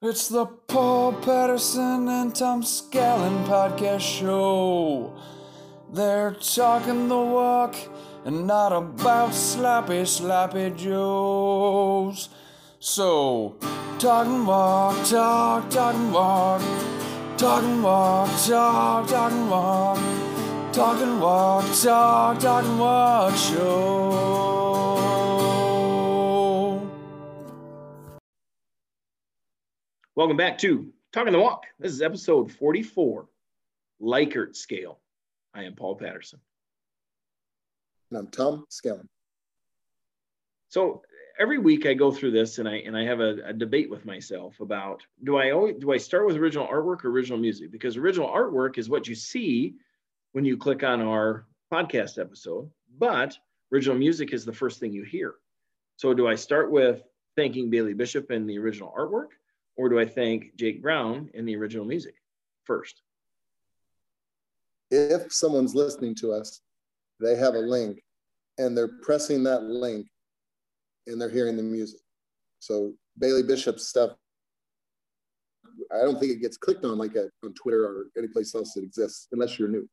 It's the Paul Patterson and Tom Scallon podcast show. They're talking the walk and not about sloppy, sloppy joes. So, talking walk, talk, talking walk, talking walk, talk, talking walk, talking walk, talk, talking walk show. Welcome back to Talking the Walk. This is episode 44, Likert Scale. I am Paul Patterson. And I'm Tom Scallon. So every week I go through this and I and I have a, a, debate with myself about do I always do I start with original artwork or original music? Because original artwork is what you see when you click on our podcast episode, but original music is the first thing you hear. So do I start with thanking Bailey Bishop and the original artwork? Or do I thank Jake Brown in the original music first? If someone's listening to us, they have a link and they're pressing that link and they're hearing the music. So Bailey Bishop's stuff, I don't think it gets clicked on like a, on Twitter or any place else that exists unless you're new.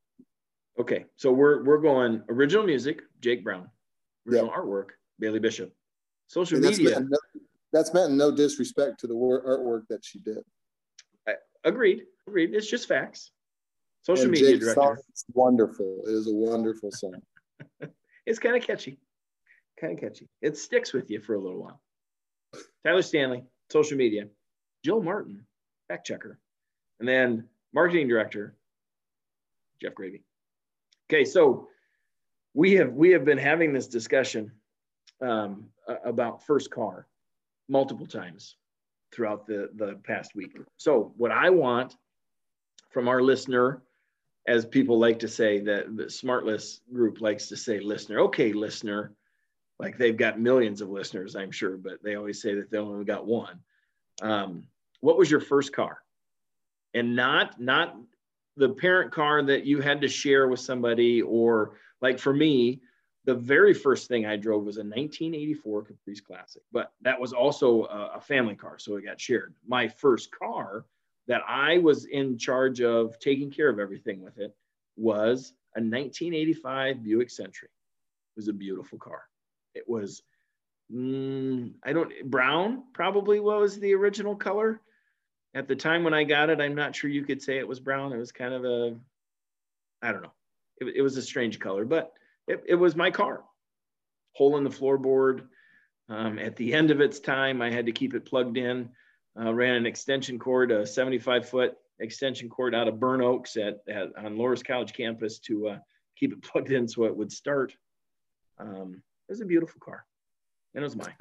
Okay, so we're we're going original music, Jake Brown, original artwork, Bailey Bishop, social media that's meant no disrespect to the artwork that she did. I, agreed. Agreed. It's just facts. Social and media director. It's wonderful. It is a wonderful song. it's kind of catchy. Kind of catchy. It sticks with you for a little while. Tyler Stanley, social media. Jill Martin, fact checker. And then marketing director, Jeff Gravy. Okay, so we have we have been having this discussion um, about first car multiple times throughout the, the past week. So, what I want from our listener, as people like to say, that the Smartless group likes to say, listener, okay, listener, like they've got millions of listeners, I'm sure, but they always say that they only got one. Um, what was your first car? And not not the parent car that you had to share with somebody, or like for me, the very first thing I drove was a 1984 Caprice Classic, but that was also a, a, family car, so it got shared. My first car that I was in charge of taking care of everything with it was a 1985 Buick Century. It was a beautiful car. It was, mm, I don't, brown probably was the original color. At the time when I got it, I'm not sure you could say it was brown. It was kind of a, I don't know. It, it was a strange color, but it, it was my car. Hole in the floorboard. Um, at the end of its time, I had to keep it plugged in. Uh, ran an extension cord, a 75 foot extension cord out of Burn Oaks at, at on Loras College campus to uh, keep it plugged in so it would start. Um, it was a beautiful car, and it was mine.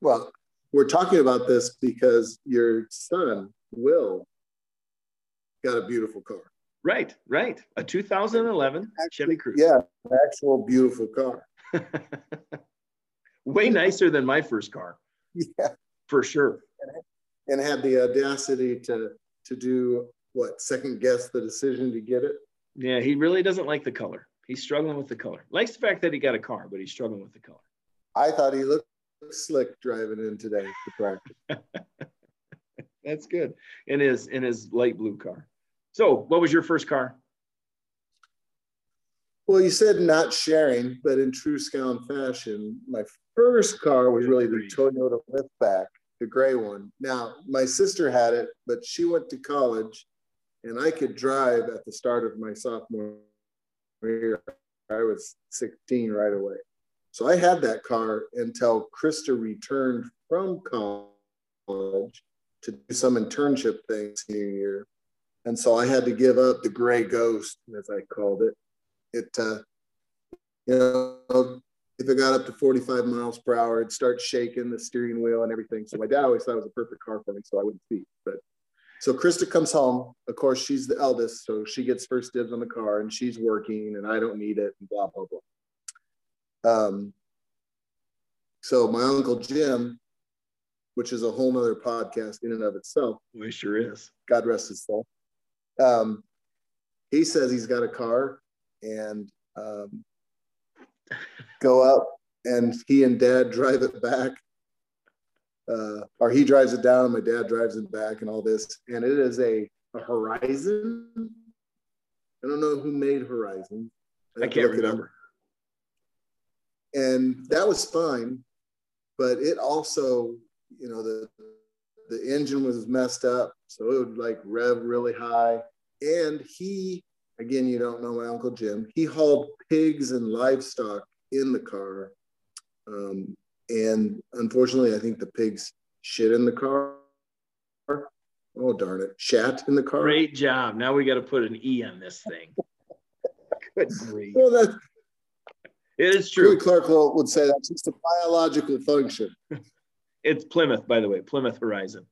Well, we're talking about this because your son, Will, got a beautiful car. Right, right. A 2011 actually, Chevy Cruze. Yeah, actual beautiful car. Way nicer than my first car. Yeah, for sure. And had the audacity to to do what second guess the decision to get it. Yeah, he really doesn't like the color. He's struggling with the color. Likes the fact that he got a car, but he's struggling with the color. I thought he looked slick driving in today to practice. That's good. In his in his light blue car. So, what was your first car? Well, you said not sharing, but in true Scallon fashion, my first car was really the Toyota liftback, the gray one. Now, my sister had it, but she went to college, and I could drive at the start of my sophomore year. I was 16 right away. So I had that car until Krista returned from college to do some internship thing senior year. And so I had to give up the gray ghost, as I called it. It, uh, you know, if it got up to 45 miles per hour, it'd start shaking the steering wheel and everything. So my dad always thought it was a perfect car for me, so I wouldn't speak. But so Krista comes home. Of course, she's the eldest, so she gets first dibs on the car, and she's working, and I don't need it, and blah blah blah. Um, so my uncle Jim, which is a whole nother podcast in and of itself. Well, sure is. God rest his soul. Um, he says he's got a car and um, go up and he and dad drive it back uh, or he drives it down and my dad drives it back and all this. And it is a, a Horizon. I don't know who made Horizon. I, I can't remember. And that was fine, but it also, you know, the the engine was messed up, so it would like rev really high. And he, again, you don't know my uncle Jim. He hauled pigs and livestock in the car. Um, and unfortunately, I think the pigs shit in the car. Oh, darn it. Shat in the car. Great job. Now we got to put an E on this thing. Good grief. Well, that, it is true. Clark would say that's just a biological function. it's Plymouth, by the way, Plymouth Horizon.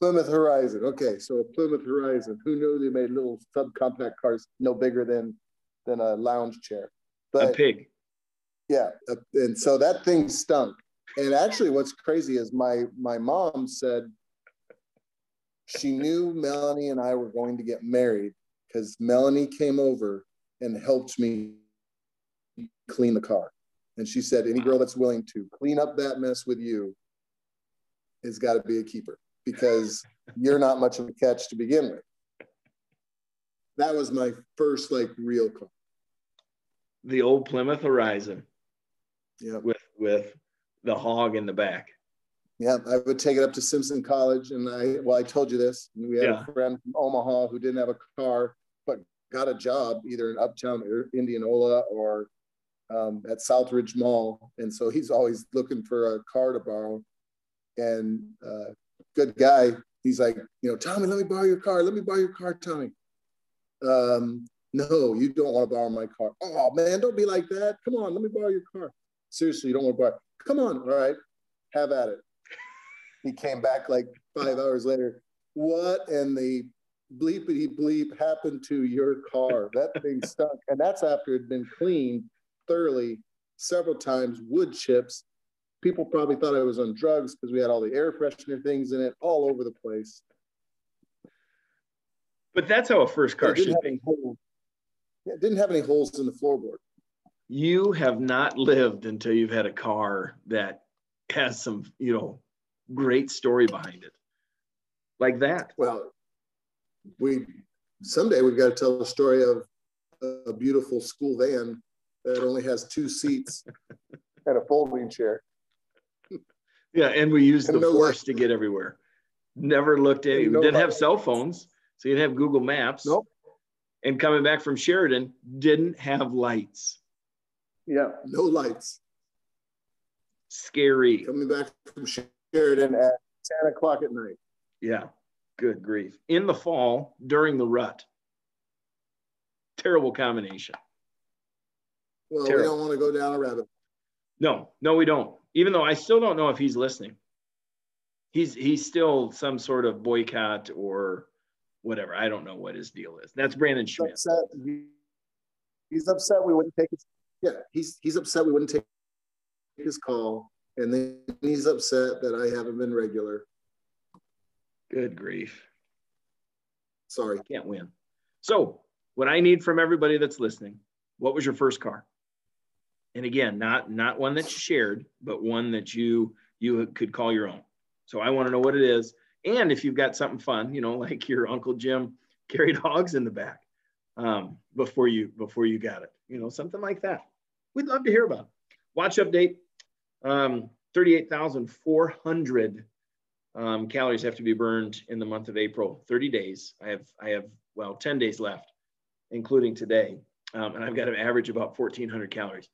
Plymouth Horizon. Okay, so Plymouth Horizon. Who knew they made little subcompact cars no bigger than than a lounge chair? But, a pig. Yeah, and so that thing stunk. And actually, what's crazy is my my mom said she knew Melanie and I were going to get married because Melanie came over and helped me clean the car. And she said, any girl that's willing to clean up that mess with you has got to be a keeper because you're not much of a catch to begin with. That was my first like real car. The old Plymouth Horizon yeah. with with the hog in the back. Yeah, I would take it up to Simpson College, and I well, I told you this. We had yeah. a friend from Omaha who didn't have a car, but got a job either in Uptown or Indianola or um, at Southridge Mall, and so he's always looking for a car to borrow. And uh, good guy, he's like, you know, Tommy, let me borrow your car. Let me borrow your car, Tommy. Um, no, you don't want to borrow my car. Oh man, don't be like that. Come on, let me borrow your car seriously, you don't want to borrow. Come on, all right, have at it. He came back like five hours later. What and the bleepity bleep happened to your car? That thing stunk. And that's after it had been cleaned thoroughly several times, wood chips. People probably thought I was on drugs because we had all the air freshener things in it all over the place. But that's how a first car should be. Yeah, it didn't have any holes in the floorboard you have not lived until you've had a car that has some, you know, great story behind it. Like that. Well, we someday we've got to tell the story of a beautiful school van that only has two seats and a folding chair. Yeah, and we used and the no force light. to get everywhere. Never looked at. No didn't have cell phones, so you didn't have Google Maps. Nope. And coming back from Sheridan, didn't have lights. Yeah, no lights. Scary. Coming back from Sheridan at 10 o'clock at night. Yeah, good grief. In the fall, during the rut. Terrible combination. Well, Terrible. we don't want to go down a rabbit. No, no, we don't. Even though I still don't know if he's listening. He's he's still some sort of boycott or whatever. I don't know what his deal is. That's Brandon Schmidt. He's upset, he's upset we wouldn't take his yeah, he's he's upset we wouldn't take his call, and then he's upset that I haven't been regular. Good grief. Sorry. Can't win. So, what I need from everybody that's listening, what was your first car? And again, not not one that you shared, but one that you you could call your own. So I want to know what it is. And if you've got something fun, you know, like your Uncle Jim carried hogs in the back um, before you before you got it, you know, something like that. We'd love to hear about. It. Watch update. Um, 38,400 um, calories have to be burned in the month of April. 30 days. I have I have well 10 days left, including today, um, and I've got to average about 1,400 calories.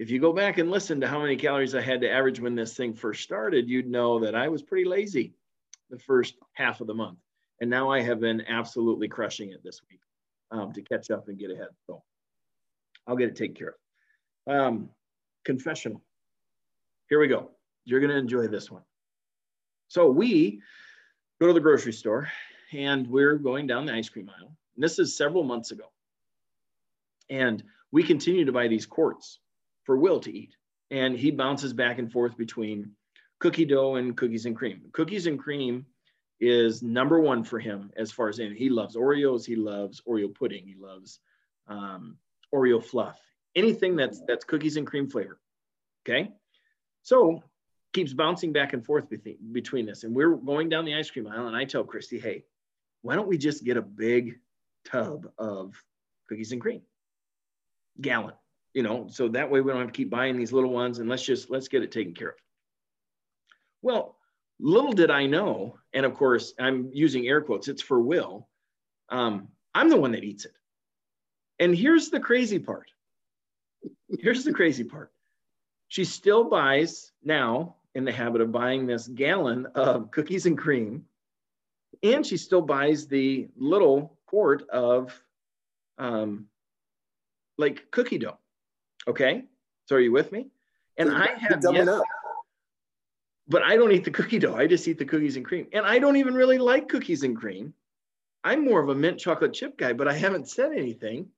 If you go back and listen to how many calories I had to average when this thing first started, you'd know that I was pretty lazy the first half of the month, and now I have been absolutely crushing it this week um, to catch up and get ahead. So I'll get it taken care of. Um, confessional. Here we go. You're going to enjoy this one. So we go to the grocery store and we're going down the ice cream aisle. And this is several months ago. And we continue to buy these quarts for Will to eat. And he bounces back and forth between cookie dough and cookies and cream. Cookies and cream is number one for him as far as in. He loves Oreos. He loves Oreo pudding. He loves um, Oreo fluff anything that's that's cookies and cream flavor. Okay. So keeps bouncing back and forth between, between this. And we're going down the ice cream aisle, and I tell Christy, hey, why don't we just get a big tub of cookies and cream? Gallon, you know, so that way we don't have to keep buying these little ones and let's just let's get it taken care of. Well, little did I know, and of course I'm using air quotes, it's for Will. Um, I'm the one that eats it. And here's the crazy part. Here's the crazy part. She still buys now in the habit of buying this gallon of cookies and cream. And she still buys the little quart of um, like cookie dough. Okay. So are you with me? And I have yet, but I don't eat the cookie dough. I just eat the cookies and cream. And I don't even really like cookies and cream. I'm more of a mint chocolate chip guy, but I haven't said anything.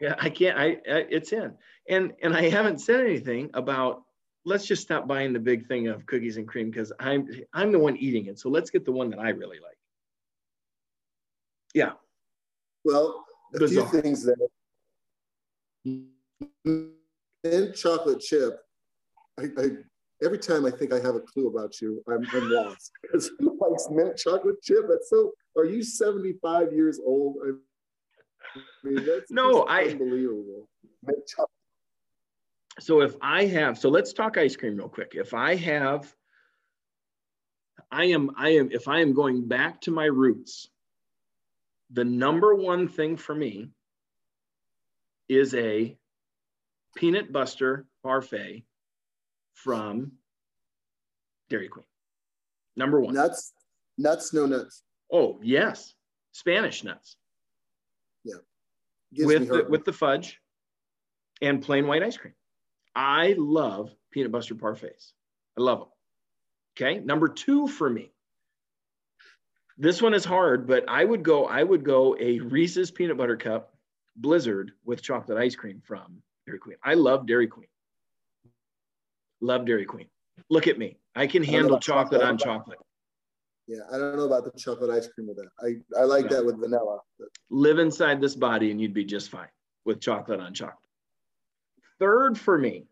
Yeah, I can't. I, I it's in, and and I haven't said anything about. Let's just stop buying the big thing of cookies and cream because I'm I'm the one eating it. So let's get the one that I really like. Yeah. Well, a Bizarre. few things there. Mint chocolate chip. I, I every time I think I have a clue about you, I'm, I'm lost because who likes mint chocolate chip? That's so. Are you 75 years old? I mean, that's no, I unbelievable. Mint chocolate. So if I have, so let's talk ice cream real quick. If I have, I am, I am, if I am going back to my roots, the number one thing for me is a peanut buster parfait from Dairy Queen. Number one. Nuts, nuts, no nuts. Oh yes, Spanish nuts. Yeah. Gives with the, with the fudge and plain white ice cream. I love peanut butter parfaits. I love them. Okay, number two for me. This one is hard, but I would go. I would go a Reese's peanut butter cup blizzard with chocolate ice cream from Dairy Queen. I love Dairy Queen. Love Dairy Queen. Look at me. I can handle I chocolate, chocolate on chocolate. Yeah, I don't know about the chocolate ice cream with that. I, I like that with vanilla. But. Live inside this body and you'd be just fine with chocolate on chocolate. Third for me,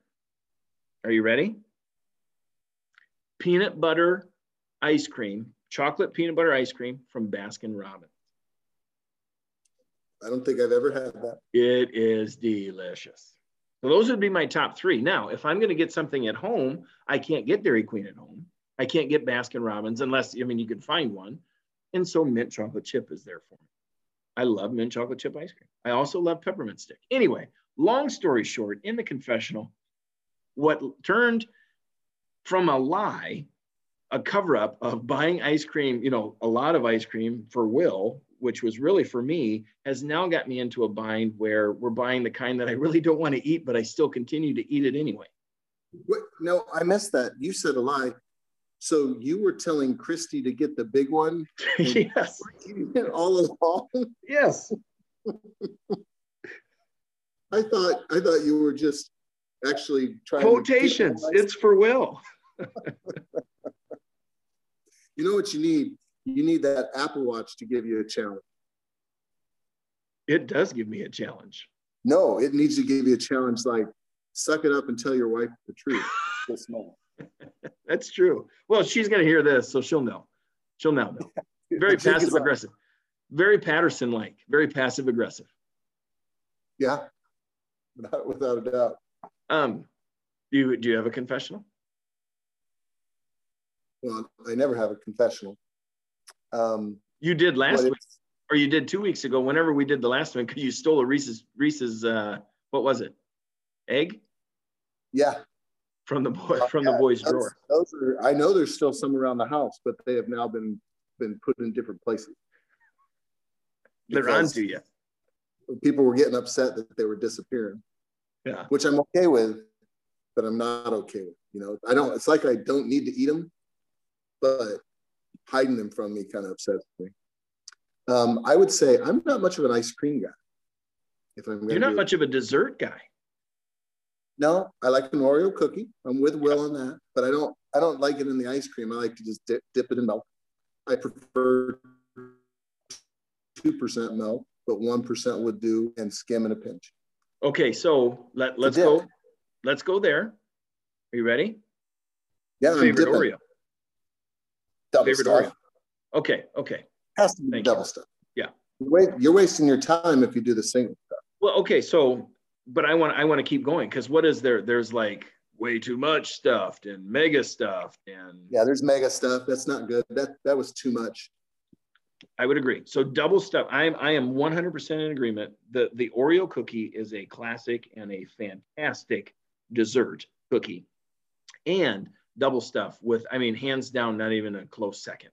are you ready? Peanut butter ice cream, chocolate peanut butter ice cream from Baskin Robbins. I don't think I've ever had that. It is delicious. So those would be my top three. Now, if I'm going to get something at home, I can't get Dairy Queen at home. I can't get Baskin Robbins unless, I mean, you can find one. And so mint chocolate chip is there for me. I love mint chocolate chip ice cream. I also love peppermint stick. Anyway, long story short, in the confessional, what turned from a lie, a cover up of buying ice cream, you know, a lot of ice cream for Will which was really for me, has now got me into a bind where we're buying the kind that I really don't want to eat, but I still continue to eat it anyway. What? No, I missed that. You said a lie. So you were telling Christy to get the big one? yes. All along? Yes. I thought I thought you were just actually trying quotations. It's for Will. you know what you need? You need that Apple Watch to give you a challenge. It does give me a challenge. No, it needs to give you a challenge like suck it up and tell your wife the truth. this moment. That's true. Well, she's going to hear this, so she'll know. She'll now know. Very passive aggressive. Very Patterson like, very passive aggressive. Yeah, without, without a doubt. Um, do you, do you have a confessional? Well, I never have a confessional. Um, you did last week, or you did two weeks ago. Whenever we did the last one, because you stole a Reese's Reese's. Uh, what was it? Egg. Yeah. From the boy from yeah, the boys' drawer. Those are. I know there's still some around the house, but they have now been been put in different places. They're onto you. People were getting upset that they were disappearing. Yeah. Which I'm okay with, but I'm not okay with. You know, I don't. It's like I don't need to eat them, but hiding them from me kind of upsets me. Um, I would say I'm not much of an ice cream guy. If I'm you're not much of a dessert guy. No, I like an Oreo cookie. I'm with Will on that, but I don't. I don't like it in the ice cream. I like to just dip, dip it in milk. I prefer two percent milk, but one percent would do, and skim in a pinch. Okay, so let let's go. Let's go there. Are you ready? Yeah, Favorite. Oreo. Double Favorite stuff. Oreo. Okay, okay. Has to be Thank double you. stuff. Yeah. You're, you're wasting your time if you do the single stuff. Well, okay, so but I want I want to keep going because what is there? There's like way too much stuffed and mega stuffed and Yeah, there's mega stuff. That's not good. That that was too much. I would agree. So double stuff. I am I am 100% in agreement. The the Oreo cookie is a classic and a fantastic dessert cookie, and double stuff with I mean hands down not even a close second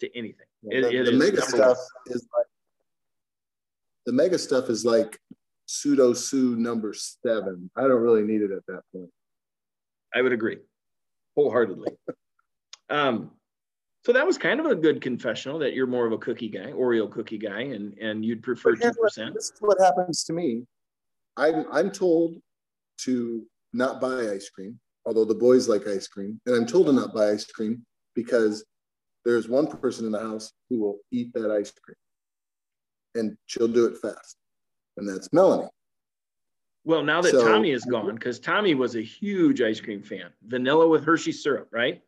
to anything. It- the it the mega stuff one. is like the mega stuff is like pseudo sue number seven. I don't really need it at that point. I would agree wholeheartedly. um, so that was kind of a good confessional that you're more of a cookie guy, Oreo cookie guy, and and you'd prefer two percent. This is what happens to me. I'm I'm told to not buy ice cream, although the boys like ice cream, and I'm told to not buy ice cream because there's one person in the house who will eat that ice cream, and she'll do it fast, and that's Melanie. Well, now that So- Tommy is gone, because Tommy was a huge ice cream fan, vanilla with Hershey syrup, right?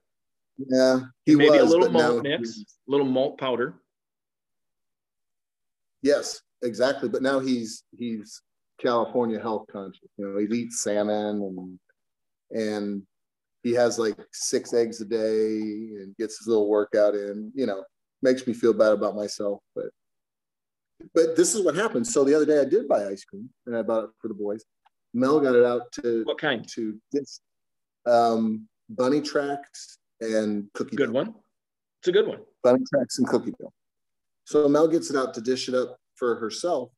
Yeah, he Maybe was, a little malt mix, he's- little malt powder. Yes, exactly. But now he's he's California health conscious. You know, he eats salmon and and he has like six eggs a day and gets his little workout in. You know, makes me feel bad about myself, but but this is what happened. So the other day I did buy ice cream and I bought it for the boys. Mel got it out to What kind? to this um, bunny tracks and cookie Good dough one. It's a good one. bunny tracks and cookie dough. So Mel gets it out to dish it up for herself,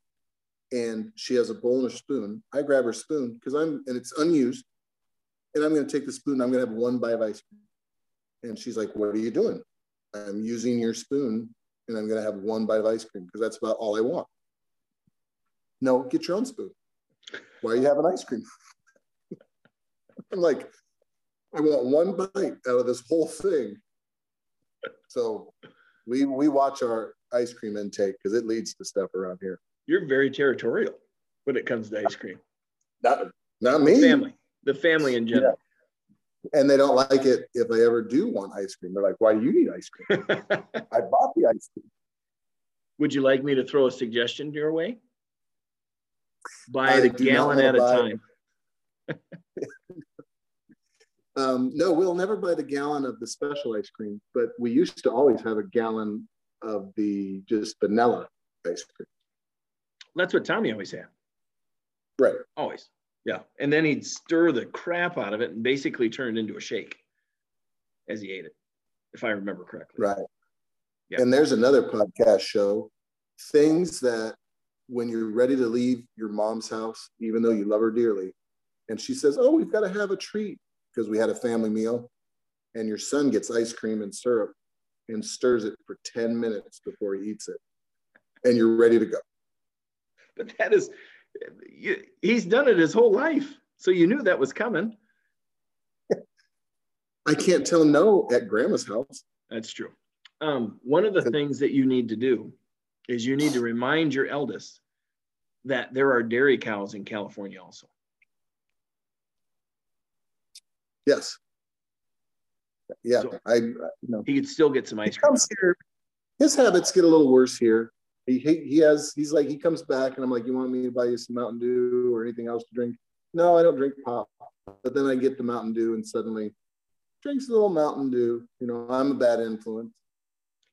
and she has a bowl and a spoon. I grab her spoon because I'm and it's unused, and I'm going to take the spoon. I'm going to have one bite of ice cream, and she's like, "What are you doing?" I'm using your spoon, and I'm going to have one bite of ice cream because that's about all I want. No, get your own spoon. Why are you having ice cream? I'm like, I want one bite out of this whole thing. So we we watch our ice cream intake because it leads to stuff around here. You're very territorial when it comes to ice cream. Not not me. family, the family in general. And they don't like it if I ever do want ice cream. They're like, "Why do you need ice cream?" I bought the ice cream. Would you like me to throw a suggestion your way? Buy I it a gallon at a time. Um, no, we'll never buy the gallon of the special ice cream, but we used to always have a gallon of the just vanilla ice cream. That's what Tommy always had. Right. Always. Yeah. And then he'd stir the crap out of it and basically turn it into a shake as he ate it, if I remember correctly. Right. Yeah. And there's another podcast show, things that when you're ready to leave your mom's house, even though you love her dearly, and she says, Oh, we've got to have a treat because we had a family meal, and your son gets ice cream and syrup and stirs it for 10 minutes before he eats it, and you're ready to go. But that is, he's done it his whole life. So you knew that was coming. I can't tell no at grandma's house. That's true. Um, one of the things that you need to do is you need to remind your eldest that there are dairy cows in California also. Yes. Yeah, So- I, you know, He could still get some ice he cream. comes here. His habits get a little worse here. He, he he has he's like he comes back and I'm like, you want me to buy you some Mountain Dew or anything else to drink? No, I don't drink pop. But then I get the Mountain Dew and suddenly drinks a little Mountain Dew. You know, I'm a bad influence.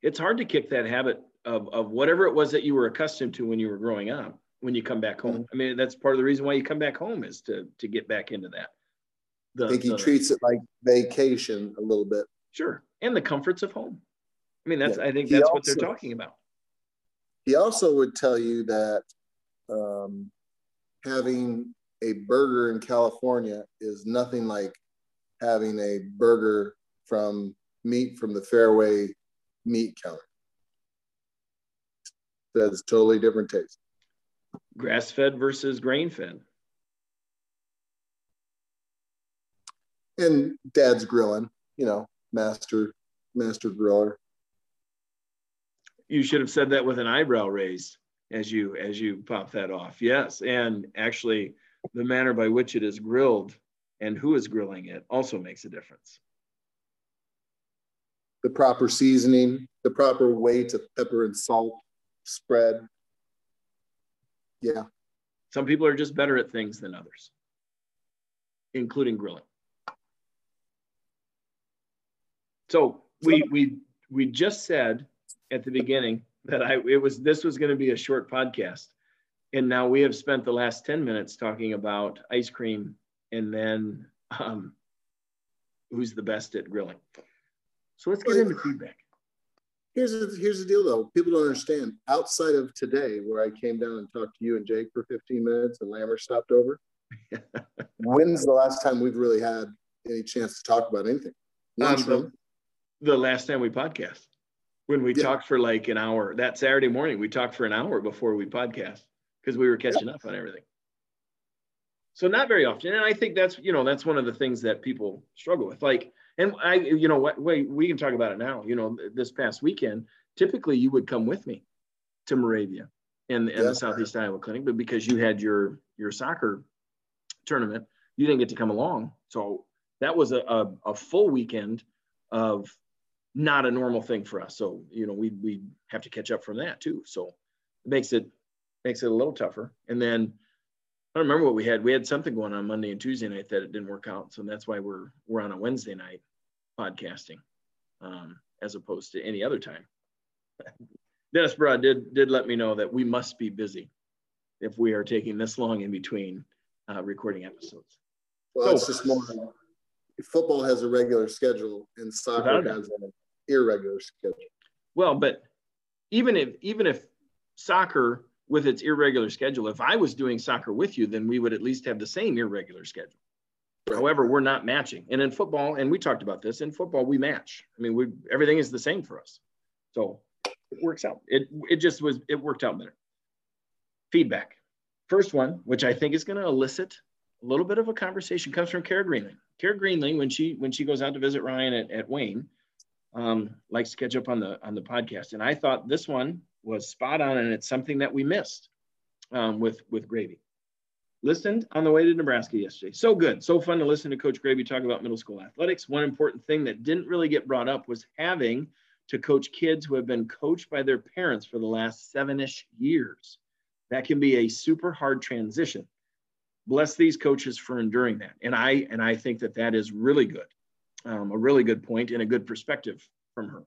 It's hard to kick that habit of, of whatever it was that you were accustomed to when you were growing up when you come back home. Mm-hmm. I mean, that's part of the reason why you come back home is to to get back into that. The, I think he the- treats it like vacation a little bit. sure. And the comforts of home. I mean, that's Yeah. I think He that's what they're talking about. He also would tell you that um, having a burger in California is nothing like having a burger from meat from the Fareway meat counter. That's totally different taste. Grass fed versus grain fed. And dad's grilling, you know, master master griller. You should have said that with an eyebrow raised as you as you pop that off. Yes, and actually, the manner by which it is grilled and who is grilling it also makes a difference. the proper seasoning, the proper way to pepper and salt spread. Yeah. Some people are just better at things than others, including grilling. So we we we just said at the beginning that I it was this was going to be a short podcast. And now we have spent the last 10 minutes talking about ice cream and then um, who's the best at grilling. So let's get into feedback. Here's the, here's the deal though. People don't understand. Outside of today, where I came down and talked to you and Jake for 15 minutes and Lammer stopped over, when's the last time we've really had any chance to talk about anything? Um, the, the, last time we podcast, when we yeah. talked for like an hour, that Saturday morning, we talked for an hour before we podcast because we were catching yeah. up on everything. So not very often, and I think that's you know that's one of the things that people struggle with. Like, and I you know what wait we can talk about it now. You know, this past weekend, typically you would come with me to Moravia and, and yeah. the Southeast Iowa Clinic, but because you had your your soccer tournament, you didn't get to come along. So that was a, a, a full weekend of not a normal thing for us. So you know we we have to catch up from that too. So it makes it makes it a little tougher. And then I don't remember what we had. We had something going on Monday and Tuesday night that it didn't work out. So that's why we're we're on a Wednesday night podcasting, um, as opposed to any other time. Dennis Broad did did let me know that we must be busy if we are taking this long in between uh, recording episodes. Well, so, it's just more. Football has a regular schedule, and soccer has an irregular schedule. Well, but even if even if soccer with its irregular schedule. If I was doing soccer with you, then we would at least have the same irregular schedule. However, we're not matching. And in football, and we talked about this, in football, we match. I mean, we everything is the same for us. So it works out. It it just was it worked out better. Feedback. First one, which I think is going to elicit a little bit of a conversation, comes from Kara Greenling. Kara Greenling, when she when she goes out to visit Ryan at, at Wayne, um, likes to catch up on the on the podcast. And I thought this one was spot on, and it's something that we missed um, with with Gravy. Listened on the way to Nebraska yesterday. So good, so fun to listen to Coach Gravy talk about middle school athletics. One important thing that didn't really get brought up was having to coach kids who have been coached by their parents for the last seven-ish years. That can be a super hard transition. Bless these coaches for enduring that, and I and I think that that is really good, um, a really good point and a good perspective from her.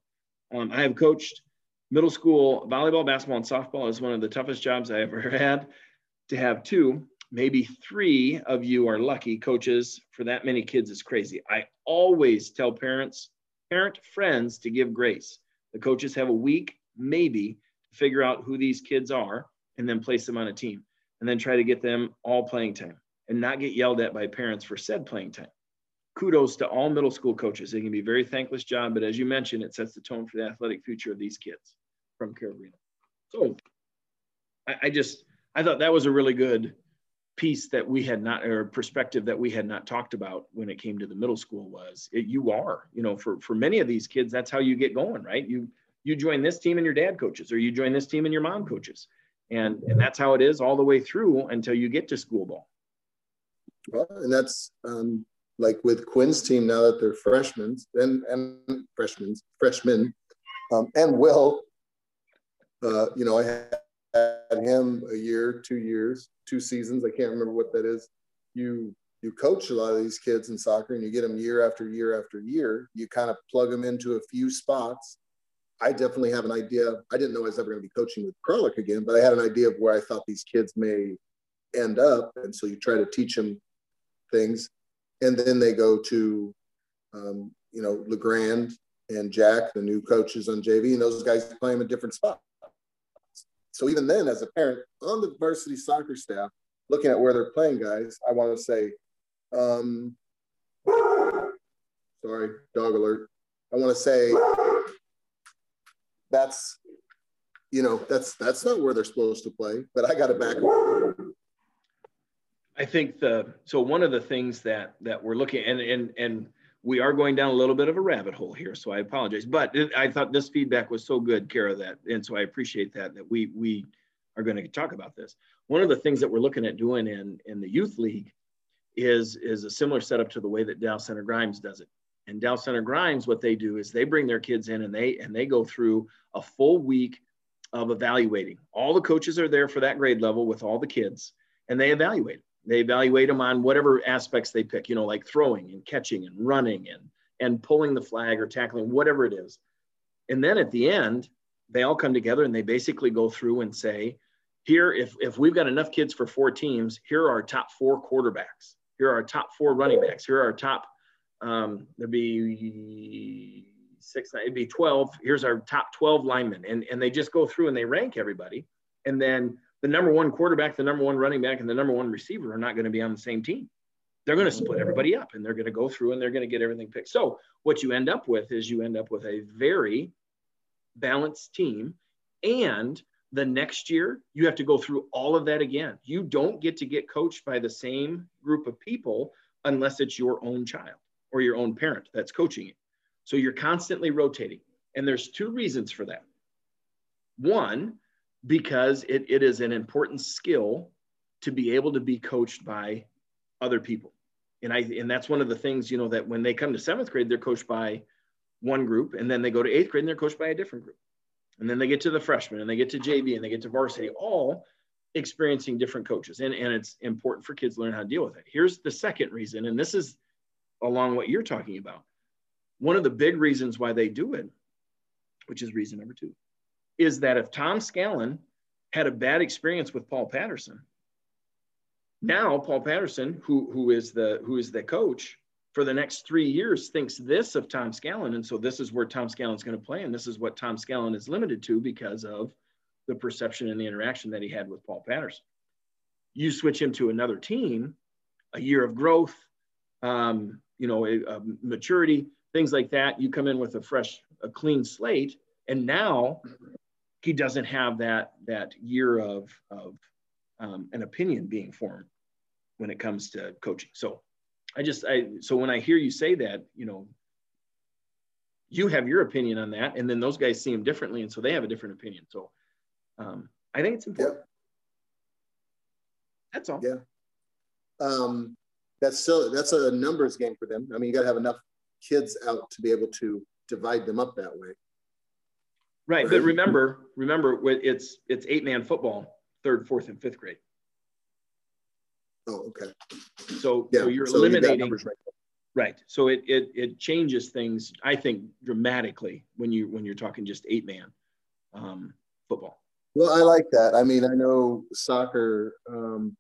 Um, I have coached middle school volleyball, basketball, and softball is one of the toughest jobs I ever had. To have two, maybe three of you are lucky coaches for that many kids is crazy. I always tell parents, parent friends to give grace. The coaches have a week, maybe, to figure out who these kids are and then place them on a team and then try to get them all playing time and not get yelled at by parents for said playing time. Kudos to all middle school coaches. It can be a very thankless job, but as you mentioned, it sets the tone for the athletic future of these kids from Carolina. So I, I just I thought that was a really good piece that we had not or perspective that we had not talked about when it came to the middle school was it, you are you know for for many of these kids that's how you get going right you you join this team and your dad coaches or you join this team and your mom coaches and and that's how it is all the way through until you get to school ball well and that's um like with quinn's team now that they're freshmen and and freshmen freshmen um, and will uh, you know, I had him a year, two years, two seasons. I can't remember what that is. You you coach a lot of these kids in soccer, and you get them year after year after year. You kind of plug them into a few spots. I definitely have an idea. I didn't know I was ever going to be coaching with Kralik again, but I had an idea of where I thought these kids may end up, and so you try to teach them things, and then they go to, um, you know, Legrand and Jack, the new coaches on JV, and those guys play them in different spots. So even then, as a parent on the varsity soccer staff, looking at where they're playing guys, I want to say, um, sorry, dog alert. I want to say that's, you know, that's that's not where they're supposed to play. But I got it back. I think the so one of the things that that we're looking and and and we are going down a little bit of a rabbit hole here, so I apologize. But I thought this feedback was so good, Kara, that and so I appreciate that that we we are going to talk about this. One of the things that we're looking at doing in in the youth league is is a similar setup to the way that Dallas Center Grimes does it. And Dallas Center Grimes, what they do is they bring their kids in and they and they go through a full week of evaluating. All the coaches are there for that grade level with all the kids, and they evaluate. They evaluate them on whatever aspects they pick, you know, like throwing and catching and running and and pulling the flag or tackling, whatever it is. And then at the end, they all come together and they basically go through and say, here, if, if we've got enough kids for four teams, here are our top four quarterbacks. Here are our top four running backs. Here are our top, um, there'd be six, it'd be 12. Here's our top 12 linemen. And, and they just go through and they rank everybody. And then the number one quarterback, the number one running back, and the number one receiver are not going to be on the same team. They're going to split everybody up and they're going to go through and they're going to get everything picked. So what you end up with is you end up with a very balanced team. And the next year, you have to go through all of that again. You don't get to get coached by the same group of people unless it's your own child or your own parent that's coaching you. So you're constantly rotating. And there's two reasons for that. One, because it, it is an important skill to be able to be coached by other people. And I and that's one of the things, you know, that when they come to seventh grade, they're coached by one group, and then they go to eighth grade and they're coached by a different group. And then they get to the freshman and they get to JV and they get to varsity, all experiencing different coaches. And, and it's important for kids to learn how to deal with it. Here's the second reason, and this is along what you're talking about. One of the big reasons why they do it, which is reason number two, is that if Tom Scallon had a bad experience with Paul Patterson, now Paul Patterson, who, who is the who is the coach for the next three years, thinks this of Tom Scallon, and so this is where Tom Scallon's going to play, and this is what Tom Scallon is limited to because of the perception and the interaction that he had with Paul Patterson. You switch him to another team, a year of growth, um, you know, a, a maturity, things like that. You come in with a fresh, a clean slate, and now he doesn't have that that year of of um, an opinion being formed when it comes to coaching. So I just I so when I hear you say that, you know, you have your opinion on that, and then those guys see him differently, and so they have a different opinion. So um, I think it's important. Yeah. That's all. Yeah. Um, that's still that's a numbers game for them. I mean, you got to have enough kids out to be able to divide them up that way. Right, but remember, remember, it's it's eight man football, third, fourth, and fifth grade. Oh, okay. So, yeah, so you're so eliminating. You right. right. So it, it it changes things, I think, dramatically when you when you're talking just eight man um, football. Well, I like that. I mean, I know soccer. Um,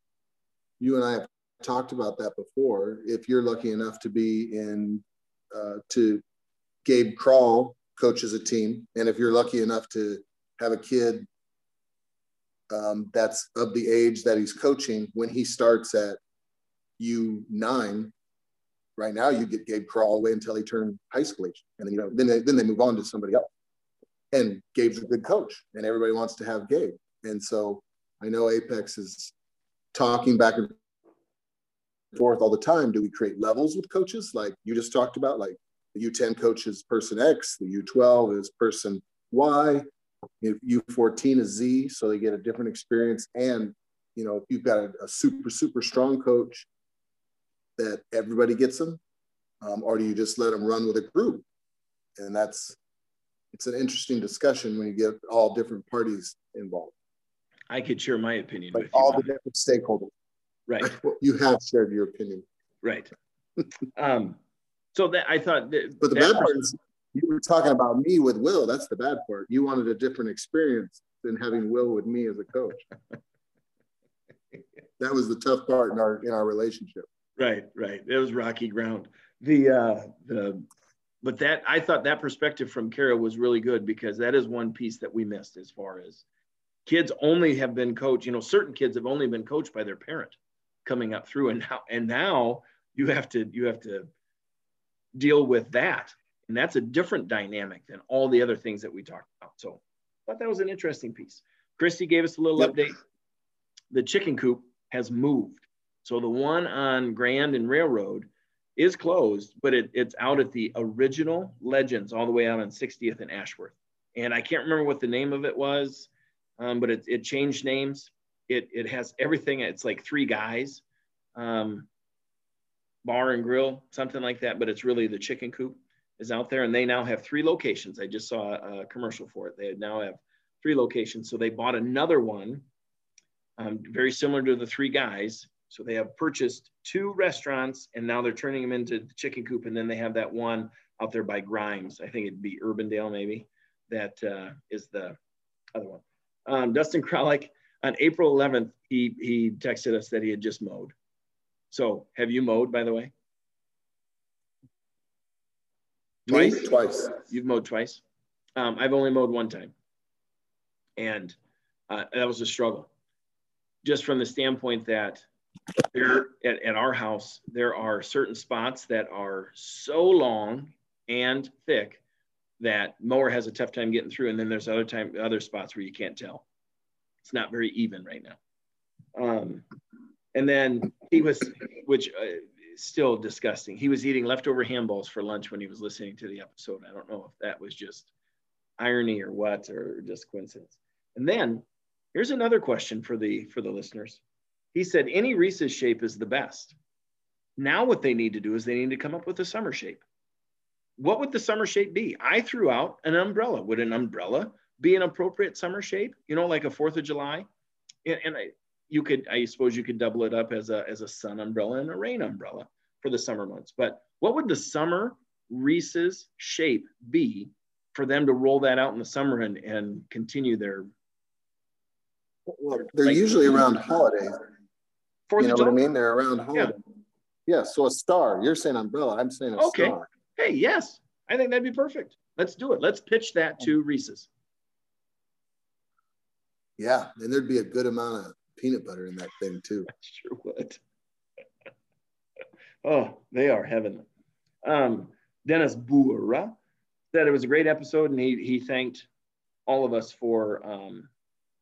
you and I have talked about that before. If you're lucky enough to be in uh, to Gabe Crawl coaches a team. And if you're lucky enough to have a kid um, that's of the age that he's coaching, when he starts at U9, right now you get Gabe Crawl away until he turned high school age. And then, you know, then they, then they move on to somebody else. And Gabe's a good coach and everybody wants to have Gabe. And so I know Apex is talking back and forth all the time. Do we create levels with coaches like you just talked about, like the U10 coach is person X, the U12 is person Y, U14 is Z, so they get a different experience. And you know, if you've got a, a super super strong coach, that everybody gets them, um, or do you just let them run with a group? And that's it's an interesting discussion when you get all different parties involved. I could share my opinion like with all the different stakeholders. Right. you have shared your opinion. Right. um, so that I thought that, but the bad part is you were talking about me with Will. That's the bad part. You wanted a different experience than having Will with me as a coach. that was the tough part in our in our relationship. Right, right. It was rocky ground. The uh the but that I thought that perspective from Kara was really good because that is one piece that we missed as far as kids only have been coached, you know, certain kids have only been coached by their parent coming up through and now and now you have to you have to deal with that. And that's a different dynamic than all the other things that we talked about. So I thought that was an interesting piece. Christy gave us a little yep. update. The chicken coop has moved. So the one on Grand and Railroad is closed, but it, it's out at the original Legends all the way out on 60th and Ashworth. And I can't remember what the name of it was, um, but it, it changed names. It, it has everything. It's like three guys. Um, bar and grill, something like that, but it's really the chicken coop is out there. And they now have three locations. I just saw a commercial for it. They now have three locations. So they bought another one, um, very similar to the three guys. So they have purchased two restaurants and now they're turning them into the chicken coop. And then they have that one out there by Grimes. I think it'd be Urbandale maybe. That uh, is the other one. Um, Dustin Kralik on April 11th, he, he texted us that he had just mowed. So have you mowed, by the way? Twice? Twice. You've mowed twice? Um, I've only mowed one time. And uh, that was a struggle. Just from the standpoint that there at, at our house, there are certain spots that are so long and thick that mower has a tough time getting through. And then there's other time, other spots where you can't tell. It's not very even right now. Um, and then he was, which uh, still disgusting. He was eating leftover handballs for lunch when he was listening to the episode. I don't know if that was just irony or what, or just coincidence. And then here's another question for the for the listeners. He said any Reese's shape is the best. Now what they need to do is they need to come up with a summer shape. What would the summer shape be? I threw out an umbrella. Would an umbrella be an appropriate summer shape? You know, like a Fourth of July. And, and I, you could, I suppose you could double it up as a, as a sun umbrella and a rain umbrella for the summer months. But what would the summer Reese's shape be for them to roll that out in the summer and, and continue their? Well, they're like, usually around holidays. Fourth you know what I mean? They're around holidays. Yeah. yeah. So a star. You're saying umbrella. I'm saying a okay. star. Hey, yes. I think that'd be perfect. Let's do it. Let's pitch that to Reese's. Yeah, and there'd be a good amount of peanut butter in that thing too. sure would. oh, they are heavenly. Um, Dennis Bura said it was a great episode, and he he thanked all of us for um,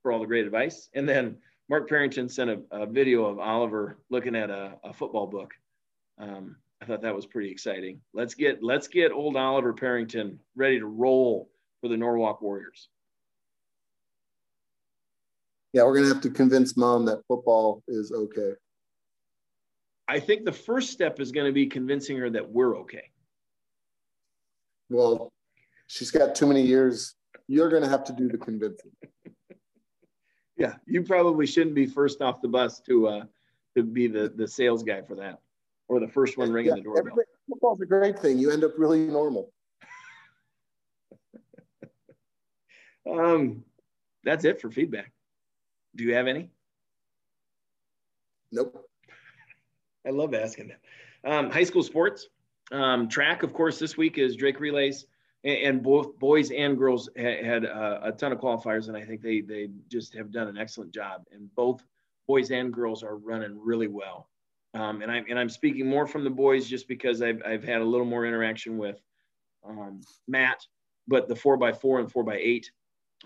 for all the great advice. And then Mark Parrington sent a, a video of Oliver looking at a, a football book. Um, I thought that was pretty exciting. Let's get let's get old Oliver Parrington ready to roll for the Norwalk Warriors yeah, we're gonna have to convince mom that football is okay. I think the first step is going to be convincing her that we're okay. Well, she's got too many years. You're going to have to do the convincing. yeah, you probably shouldn't be first off the bus to uh, to be the the sales guy for that, or the first one ringing yeah, the doorbell. Football's a great thing. You end up really normal. um, that's it for feedback. Do you have any? Nope. I love asking that. Um, high school sports, um, track, of course, this week is Drake Relays, and, and both boys and girls ha- had uh, a ton of qualifiers, and I think they they just have done an excellent job. And both boys and girls are running really well. Um, and I'm and I'm speaking more from the boys just because I've I've had a little more interaction with um, Matt, but the four by four and four by eight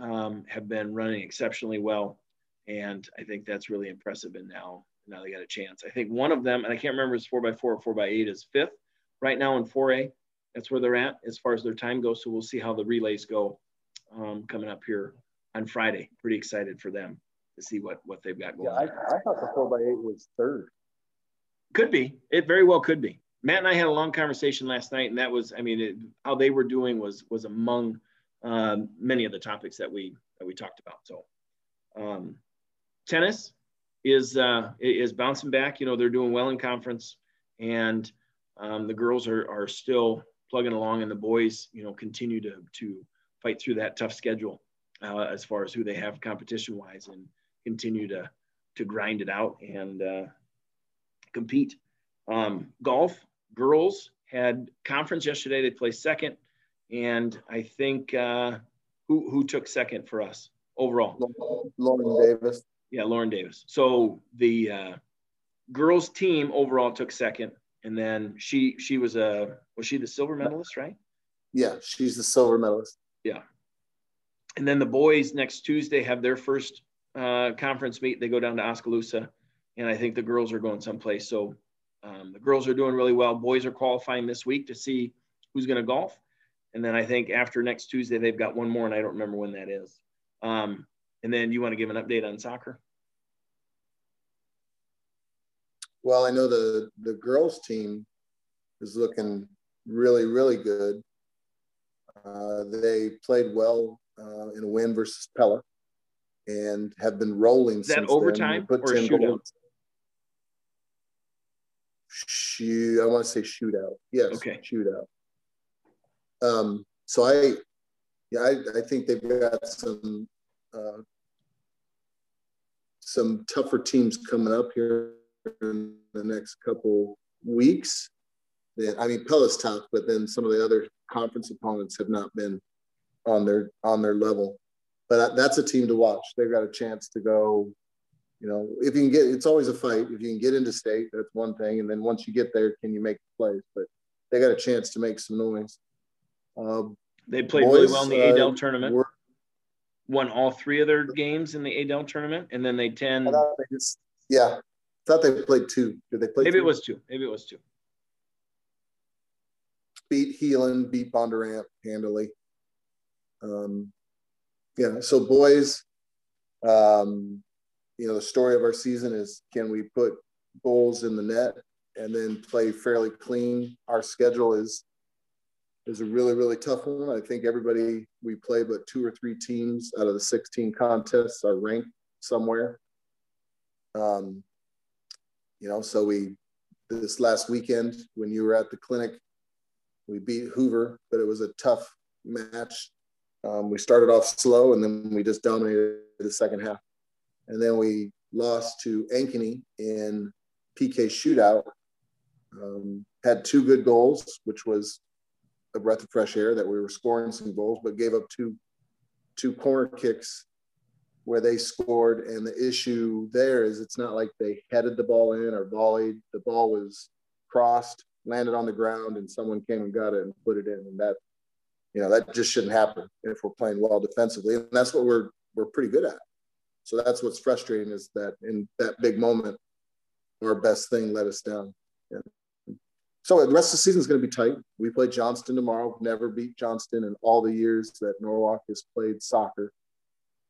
um, have been running exceptionally well and I think that's really impressive. And now, now they got a chance. I think one of them, and I can't remember is four by four or four by eight, is fifth right now in 4A. That's where they're at as far as their time goes. So we'll see how the relays go um, coming up here on Friday. Pretty excited for them to see what what they've got going. Yeah, I, I thought the four by eight was third. Could be. It very well could be. Matt and I had a long conversation last night, and that was, I mean, it, how they were doing was was among um, many of the topics that we that we talked about. So um, tennis is uh, is bouncing back. You know, they're doing well in conference, and um, the girls are are still plugging along, and the boys, you know, continue to to fight through that tough schedule uh, as far as who they have competition wise, and continue to to grind it out and uh, compete. Um, golf girls had conference yesterday. They placed second, and I think uh, who who took second for us overall? Lauren Davis. Yeah, Lauren Davis. So the uh, girls team overall took second, and then she she was a was she the silver medalist, right? Yeah, she's the silver medalist. Yeah, and then the boys next Tuesday have their first uh, conference meet. They go down to Oskaloosa, and I think the girls are going someplace. So um, the girls are doing really well. Boys are qualifying this week to see who's going to golf, and then I think after next Tuesday they've got one more, and I don't remember when that is. Um, and then you want to give an update on soccer? Well, I know the the girls team is looking really really good. Uh, they played well uh, in a win versus Pella, and have been rolling. Is that overtime or shootout? Goals. Shoot, I want to say shootout. Yes, okay, shootout. Um, so I, yeah, I, I think they've got some uh, some tougher teams coming up here in the next couple weeks. Then I mean, Pella's tough, but then some of the other conference opponents have not been on their on their level. But that's a team to watch. They've got a chance to go. You know, if you can get, it's always a fight. If you can get into state, that's one thing, and then once you get there, can you make the plays? But they got a chance to make some noise. Uh, they played boys, really well in the Adel uh, tournament. Won all three of their games in the Adel tournament, and then they ten. Just, yeah, thought they played two. Did they play? Maybe two? it was two. Maybe it was two. Beat Heelan, beat Bondurant handily. Um, yeah. So boys, um, you know, the story of our season is can we put goals in the net and then play fairly clean? Our schedule is is a really, really tough one. I think everybody we play, but two or three teams out of the 16 contests are ranked somewhere. Um, you know, so we, this last weekend when you were at the clinic, we beat Hoover, but it was a tough match. Um, we started off slow and then we just dominated the second half. And then we lost to Ankeny in PK shootout. Um, had two good goals, which was a breath of fresh air that we were scoring some goals, but gave up two two corner kicks where they scored. And the issue there is it's not like they headed the ball in or volleyed. The ball was crossed, landed on the ground, and someone came and got it and put it in. And that, you know, that just shouldn't happen if we're playing well defensively. And that's what we're we're pretty good at. So that's what's frustrating is that in that big moment, our best thing let us down. Yeah. So the rest of the season is going to be tight. We play Johnston tomorrow. Never beat Johnston in all the years that Norwalk has played soccer.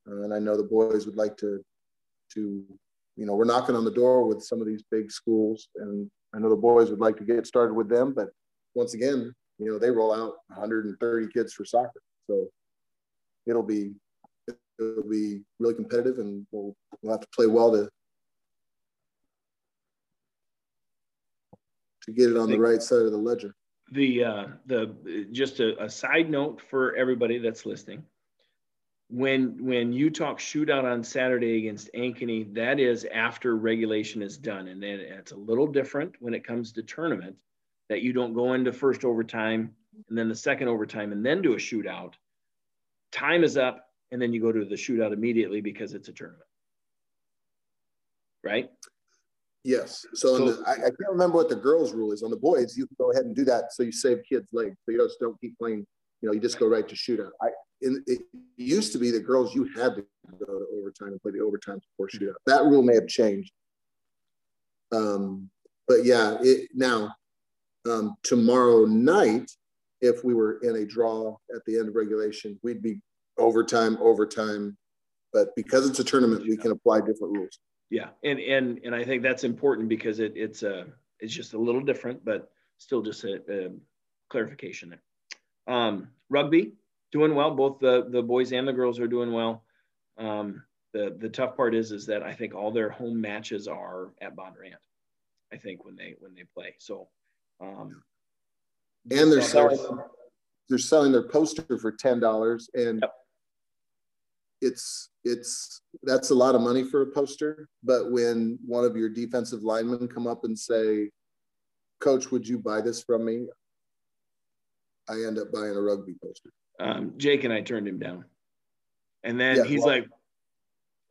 And I know the boys would like to, to, you know, we're knocking on the door with some of these big schools, and I know the boys would like to get started with them. But once again, you know, they roll out 130 kids for soccer, so it'll be it'll be really competitive, and we'll we'll have to play well to to get it on the right side of the ledger. The uh, the just a, a side note for everybody that's listening. When when you talk shootout on Saturday against Ankeny, that is after regulation is done, and then it's a little different when it comes to tournament. That you don't go into first overtime and then the second overtime and then do a shootout. Time is up, and then you go to the shootout immediately because it's a tournament. Right? Yes. So, so the, I, I, can't remember what the girls' rule is. On the boys, you can go ahead and do that, so you save kids' legs. So you just don't keep playing. You know, you just go right to shootout. I in, it used to be the girls you had to go to overtime and play the overtime before shootout. That rule may have changed. Um, but yeah, it now um, tomorrow night, if we were in a draw at the end of regulation, we'd be overtime, overtime. But because it's a tournament, we can apply different rules. Yeah, and and and I think that's important because it, it's a it's just a little different, but still just a, a clarification there. Um, rugby doing well. Both the the boys and the girls are doing well. Um, the the tough part is is that I think all their home matches are at Bondurant. I think when they when they play. So, um, and they're selling they're selling their poster for ten dollars, and yep it's it's that's a lot of money for a poster but when one of your defensive linemen come up and say coach would you buy this from me i end up buying a rugby poster um, jake and i turned him down and then yeah, he's well, like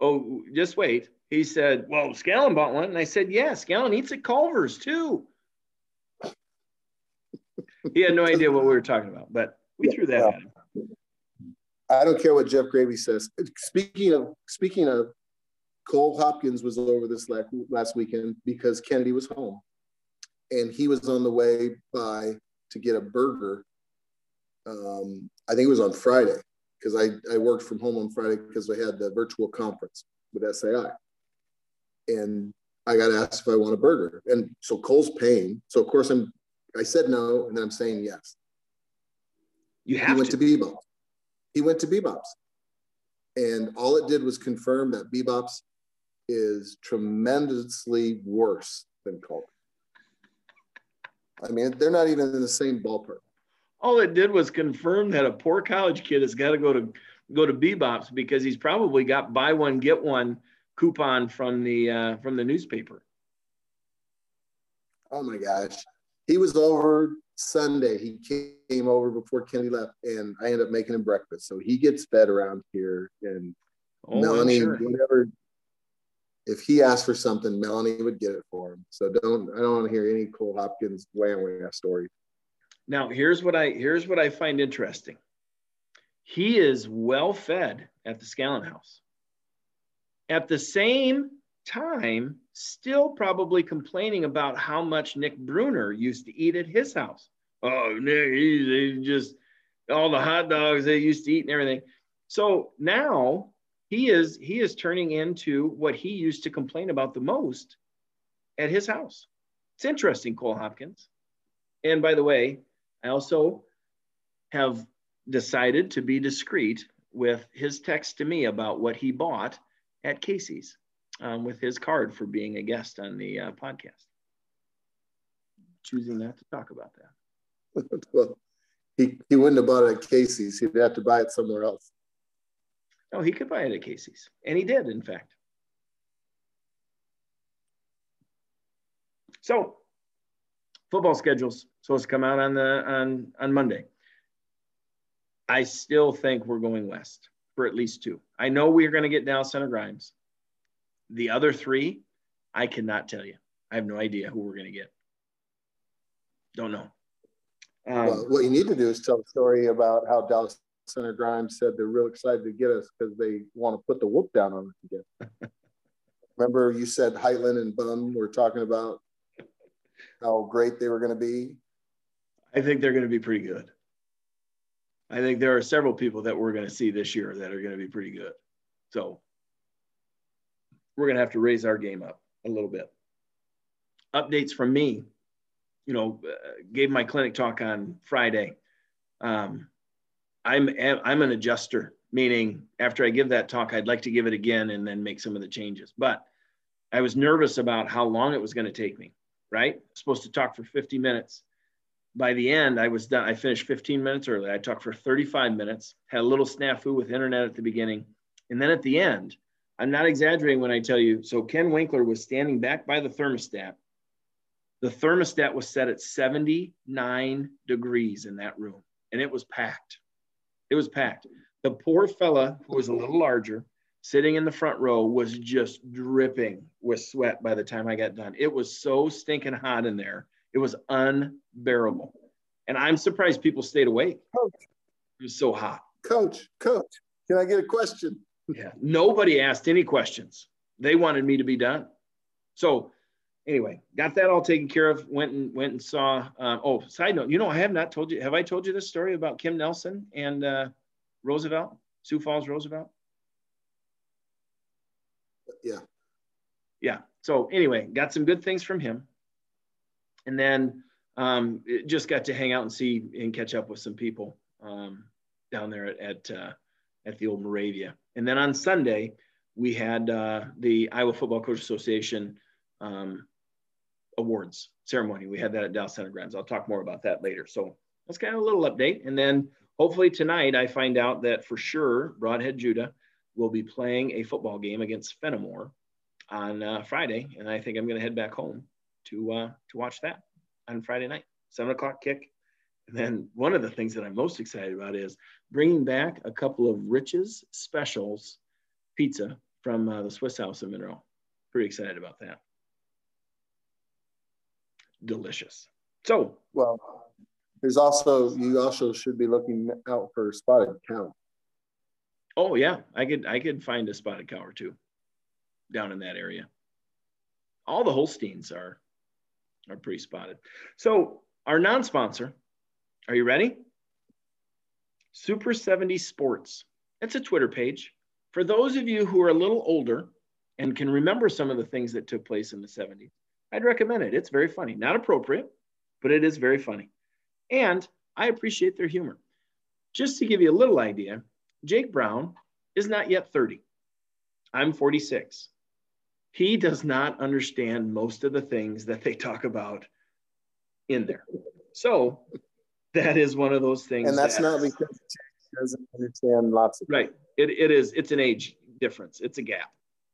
oh just wait he said well scallon bought one and i said yeah scallon eats at culver's too he had no idea what we were talking about but we threw that yeah. at him I don't care what Jeff Gravy says. Speaking of speaking of, Cole Hopkins was over this last weekend because Kennedy was home, and he was on the way by to get a burger. Um, I think it was on Friday because I, I worked from home on Friday because I had the virtual conference with SAI. And I got asked if I want a burger. And so Cole's paying. So of course I'm I said no, and then I'm saying yes. You have He went to. to Bebop's. He went to Bebop's. And all it did was confirm that Bebop's is tremendously worse than Cole. I mean, they're not even in the same ballpark. All it did was confirm that a poor college kid has got to go to go to Bebop's because he's probably got buy one get one coupon from the uh, from the newspaper. Oh my gosh. He was over Sunday. He came over before Kenny left, and I ended up making him breakfast. So he gets fed around here. And Oh, Melanie, sure. whatever, if he asked for something, Melanie would get it for him. So don't, I don't want to hear any Cole Hopkins wham wham story. Now, here's what I here's what I find interesting. He is well fed at the Scallon House. At the same time, still probably complaining about how much Nick Bruner used to eat at his house. Oh, Nick, he's, he's just all the hot dogs they used to eat and everything. So now he is he is turning into what he used to complain about the most at his house. It's interesting, Cole Hopkins. And by the way, I also have decided to be discreet with his text to me about what he bought at Casey's um, with his card for being a guest on the uh, podcast. Choosing not to talk about that. well, he, he wouldn't have bought it at Casey's. He'd have to buy it somewhere else. No, he could buy it at Casey's, and he did, in fact. So, football schedules supposed to come out on the on on Monday. I still think we're going west for at least two. I know we're going to get Dallas Center Grimes. The other three, I cannot tell you. I have no idea who we're going to get. Don't know. Um, well, what you need to do is tell a story about how Dallas Center Grimes said they're real excited to get us because they want to put the whoop down on us again. Remember, you said Heitland and Bum were talking about how great they were going to be. I think they're going to be pretty good. I think there are several people that we're going to see this year that are going to be pretty good. So we're going to have to raise our game up a little bit. Updates from me, you know, uh, gave my clinic talk on Friday. Um, I'm I'm an adjuster, meaning after I give that talk, I'd like to give it again and then make some of the changes. But I was nervous about how long it was going to take me. Right, supposed to talk for 50 minutes by the end, I was done. I finished 15 minutes early. I talked for 35 minutes, had a little snafu with internet at the beginning. And then at the end, I'm not exaggerating when I tell you. So Ken Winkler was standing back by the thermostat. The thermostat was set at 79 degrees in that room, and it was packed. It was packed. The poor fella, who was a little larger, sitting in the front row, was just dripping with sweat by the time I got done. It was so stinking hot in there. It was unbearable. And I'm surprised people stayed awake. Coach, It was so hot. coach, coach, can I get a question? Yeah. Nobody asked any questions. They wanted me to be done. So anyway, got that all taken care of. Went and went and saw. Um, oh, side note, you know, I have not told you. Have I told you this story about Kim Nelson and uh, Roosevelt, Sioux Falls Roosevelt? Yeah. Yeah. So anyway, got some good things from him, and then um, just got to hang out and see and catch up with some people um, down there at at, uh, at the old Moravia. And then on Sunday, we had uh, the Iowa Football Coach Association um, awards ceremony. We had that at Dallas Center Grimes. I'll talk more about that later. So that's kind of a little update. And then hopefully tonight, I find out that for sure Brodhead Juda will be playing a football game against Fennimore on uh, Friday, and I think I'm going to head back home to uh, to watch that on Friday night, seven o'clock kick. And then one of the things that I'm most excited about is bringing back a couple of Rich's Specials pizza from uh, the Swiss House in Monroe. Pretty excited about that. Delicious. So Well, there's also, you also should be looking out for spotted cow. Oh yeah, I could I could find a spotted cow or two down in that area. All the Holsteins are are pretty spotted. So our non-sponsor, are you ready? Super 70 Sports. It's a Twitter page. For those of you who are a little older, and can remember some of the things that took place in the 70s, I'd recommend it. It's very funny. Not appropriate, but it is very funny. And I appreciate their humor. Just to give you a little idea, Jake Brown is not yet 30. I'm 46. He does not understand most of the things that they talk about in there. So that is one of those things. And that's that, not because he doesn't understand lots of right. It, it is. It's an age difference. It's a gap.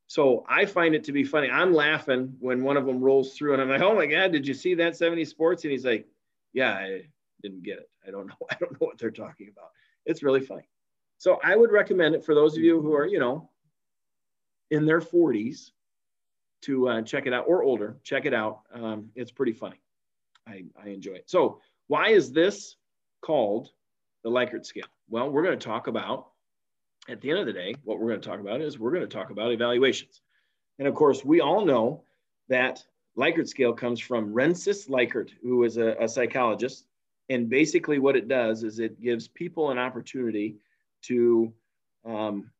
So I find it to be funny. I'm laughing when one of them rolls through, and I'm like, "Oh my god, did you see that 70 Sports?" And he's like, "Yeah, I didn't get it. I don't know. I don't know what they're talking about." It's really funny. So I would recommend it for those of you who are, you know, in their 40s to uh, check it out or older. Check it out. Um, it's pretty funny. I, I enjoy it. So why is this called the Likert scale? Well, we're going to talk about, at the end of the day, what we're going to talk about is we're going to talk about evaluations. And of course, we all know that Likert scale comes from Rensis Likert, who is a, a psychologist. And basically, what it does is it gives people an opportunity to um,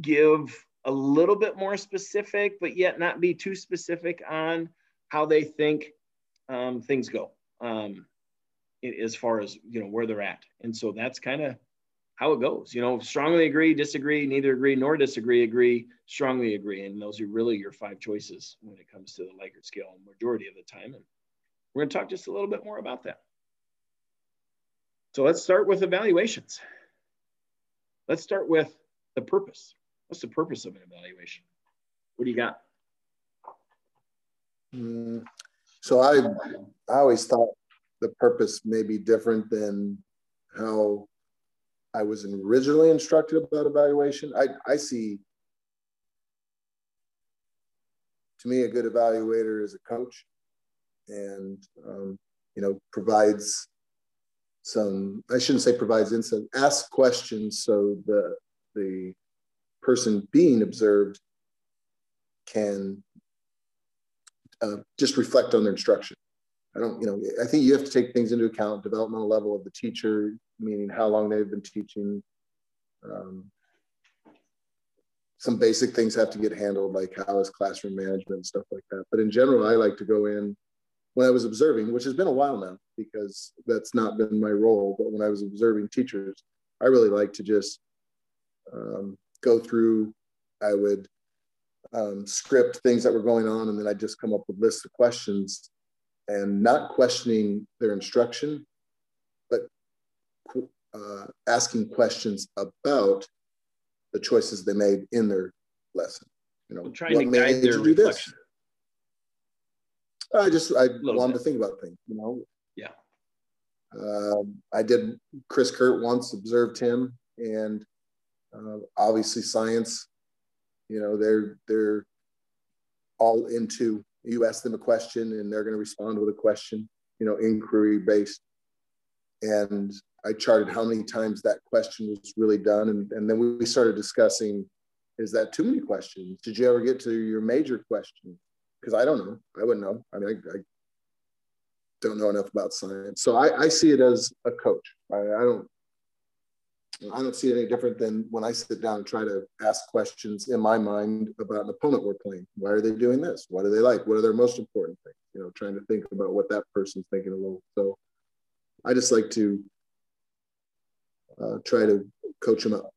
give a little bit more specific, but yet not be too specific on how they think um, things go. Um, as far as you know where they're at. And so that's kind of how it goes you know strongly agree disagree neither agree nor disagree agree strongly agree. And those are really your five choices when it comes to the likert scale majority of the time. And we're going to talk just a little bit more about that. So let's start with evaluations let's start with the purpose. What's the purpose of an evaluation? What do you got? Mm, so i i always thought the purpose may be different than how I was originally instructed about evaluation. I, I see, to me, a good evaluator is a coach and, um, you know, provides some, I shouldn't say provides insight, asks questions so the, the person being observed can uh, just reflect on their instruction. I don't, you know, I think you have to take things into account, developmental level of the teacher, meaning how long they've been teaching. Um, some basic things have to get handled, like how is classroom management and stuff like that. But in general, I like to go in when I was observing, which has been a while now because that's not been my role. But when I was observing teachers, I really like to just um, go through. I would um, script things that were going on, and then I'd just come up with lists of questions and not questioning their instruction, but uh, asking questions about the choices they made in their lesson. You know, trying what to guide their do reflection. I just I wanted bit. to think about things. You know. Yeah. Uh, I did. Chris Kurt once observed him, and uh, obviously science. You know, they're they're all into you ask them a question and they're going to respond with a question, you know, inquiry based. And I charted how many times that question was really done. And, and then we started discussing is that too many questions? Did you ever get to your major question? Because I don't know. I wouldn't know. I mean, I, I don't know enough about science. So I, I see it as a coach. I, I don't I don't see it any different than when I sit down and try to ask questions in my mind about an opponent we're playing. Why are they doing this? What do they like? What are their most important things? You know, trying to think about what that person's thinking a little. So I just like to uh, try to coach them up.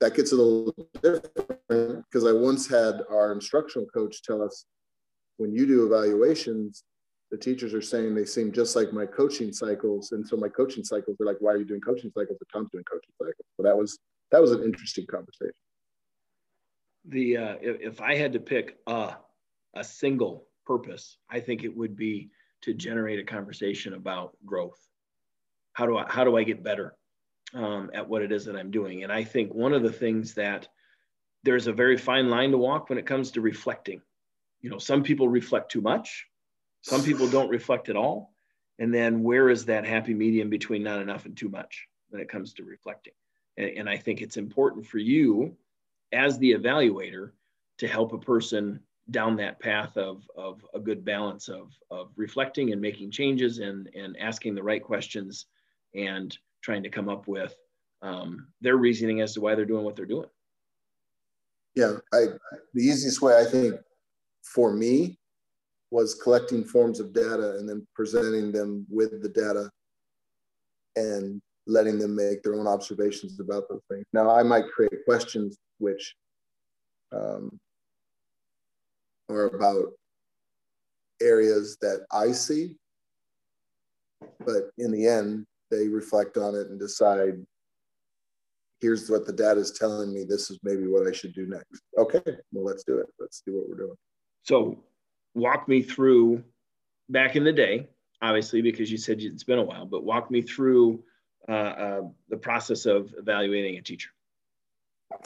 That gets a little different because I once had our instructional coach tell us when you do evaluations, the teachers are saying they seem just like my coaching cycles. And so my coaching cycles are like, why are you doing coaching cycles? But Tom's doing coaching cycles. So that was that was an interesting conversation. The uh, if, if I had to pick a a single purpose, I think it would be to generate a conversation about growth. How do I how do I get better um, at what it is that I'm doing? And I think one of the things that there's a very fine line to walk when it comes to reflecting. You know, some people reflect too much some people don't reflect at all. And then where is that happy medium between not enough and too much when it comes to reflecting? And, and I think it's important for you as the evaluator to help a person down that path of, of a good balance of, of reflecting and making changes and, and asking the right questions and trying to come up with um, their reasoning as to why they're doing what they're doing. Yeah, I the easiest way I think for me was collecting forms of data and then presenting them with the data and letting them make their own observations about those things. Now, I might create questions which um, are about areas that I see, but in the end, they reflect on it and decide here's what the data is telling me. This is maybe what i should do next. Okay well let's do it. Let's see what we're doing so walk me through back in the day obviously because you said it's been a while but walk me through uh, uh, the process of evaluating a teacher.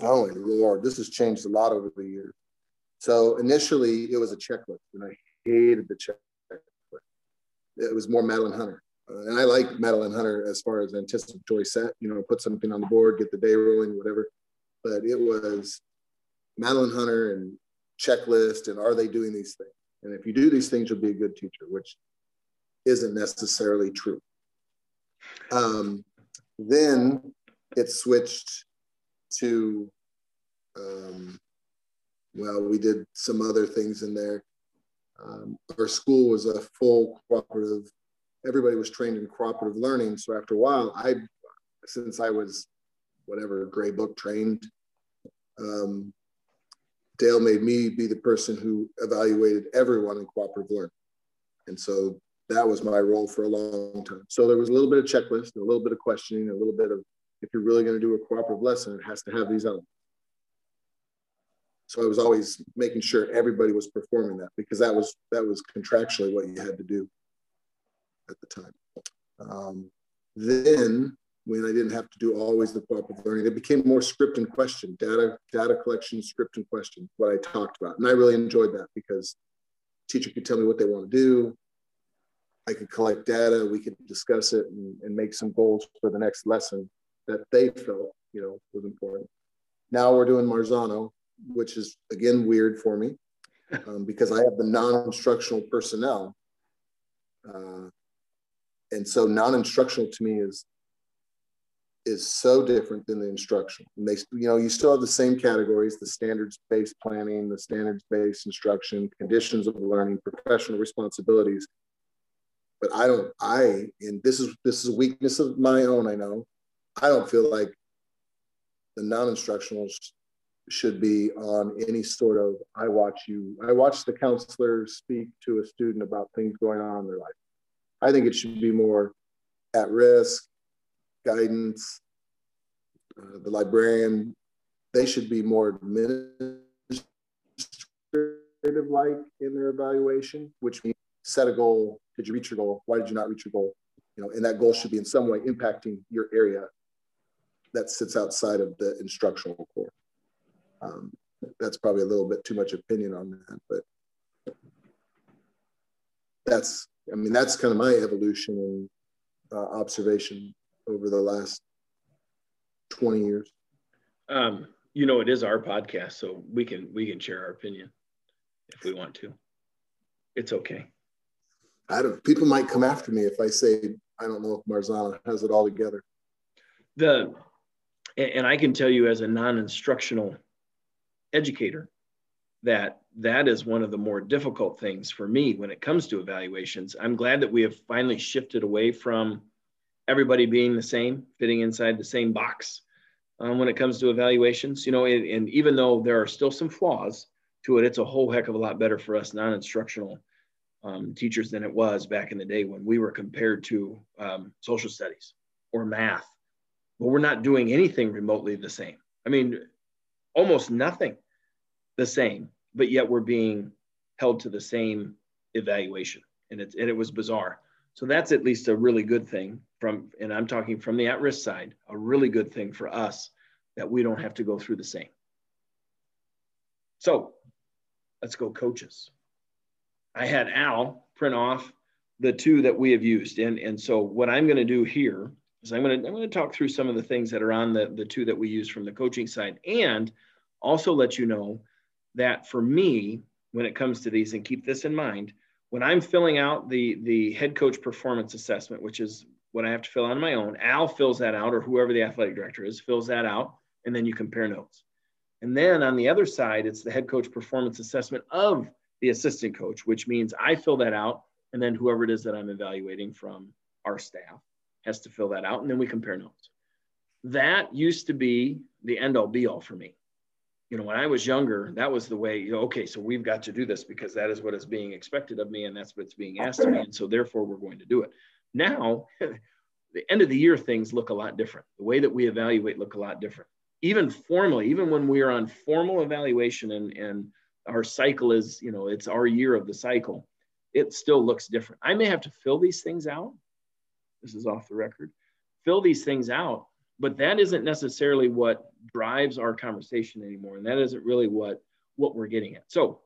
Oh lord this has changed a lot over the years. So initially it was a checklist and i hated the checklist. It was more madeline hunter. Uh, and I like Madeline Hunter as far as anticipatory set, you know, put something on the board, get the day rolling, whatever. But it was Madeline Hunter and checklist and are they doing these things? And if you do these things, you'll be a good teacher, which isn't necessarily true. Um, then it switched to, um, well, we did some other things in there. Um, our school was a full cooperative everybody was trained in cooperative learning. So after a while, I, since I was whatever gray book trained, um, Dale made me be the person who evaluated everyone in cooperative learning. And so that was my role for a long time. So there was a little bit of checklist, a little bit of questioning, a little bit of if you're really going to do a cooperative lesson, it has to have these elements. So I was always making sure everybody was performing that because that was that was contractually what you had to do at the time. Um, then, when I didn't have to do always the cooperative learning, it became more script and question, data, data collection, script and question, what I talked about. And I really enjoyed that because teacher could tell me what they want to do. I could collect data, we could discuss it and, and make some goals for the next lesson that they felt, you know, was important. Now we're doing Marzano, which is again weird for me um, because I have the non-instructional personnel uh, and so non-instructional to me is is so different than the instructional. And they, you know, you still have the same categories: the standards-based planning, the standards-based instruction, conditions of learning, professional responsibilities. But I don't. I and this is this is a weakness of my own. I know. I don't feel like the non-instructionals should be on any sort of. I watch you. I watch the counselor speak to a student about things going on in their life I think it should be more at risk, guidance, uh, the librarian, they should be more administrative like in their evaluation, which means set a goal. Did you reach your goal? Why did you not reach your goal? You know, and that goal should be in some way impacting your area that sits outside of the instructional core. Um, that's probably a little bit too much opinion on that, but that's I mean, that's kind of my evolution and uh, observation over the last 20 years. Um, you know, it is our podcast, so we can we can share our opinion if we want to. It's okay. I don't. People might come after me if I say I don't know if Marzano has it all together. The and I can tell you as a non-instructional educator that that is one of the more difficult things for me when it comes to evaluations. I'm glad that we have finally shifted away from everybody being the same, fitting inside the same box um, when it comes to evaluations. You know, and, and, even though there are still some flaws to it, it's a whole heck of a lot better for us non-instructional um, teachers than it was back in the day when we were compared to um, social studies or math. But we're not doing anything remotely the same. I mean, almost nothing the same, but yet we're being held to the same evaluation. And it, and it was bizarre. So that's at least a really good thing from, and I'm talking from the at-risk side, a really good thing for us that we don't have to go through the same. So let's go coaches. I had Al print off the two that we have used. And, and so what I'm going to do here is I'm going to, I'm going to talk through some of the things that are on the, the two that we use from the coaching side and also let you know that for me, when it comes to these, and keep this in mind, when I'm filling out the the head coach performance assessment, which is what I have to fill out on my own, Al fills that out, or whoever the athletic director is fills that out, and then you compare notes. And then on the other side, it's the head coach performance assessment of the assistant coach, which means I fill that out. And then whoever it is that I'm evaluating from our staff has to fill that out. And then we compare notes. That used to be the end all be all for me. You know, when I was younger, that was the way, you know, okay, so we've got to do this because that is what is being expected of me and that's what's being asked of me. And so therefore we're going to do it. Now, the end of the year things look a lot different. The way that we evaluate look a lot different. Even formally, even when we are on formal evaluation and, and our cycle is, you know, it's our year of the cycle, it still looks different. I may have to fill these things out. This is off the record. Fill these things out, but that isn't necessarily what drives our conversation anymore. And that isn't really what, what we're getting at. So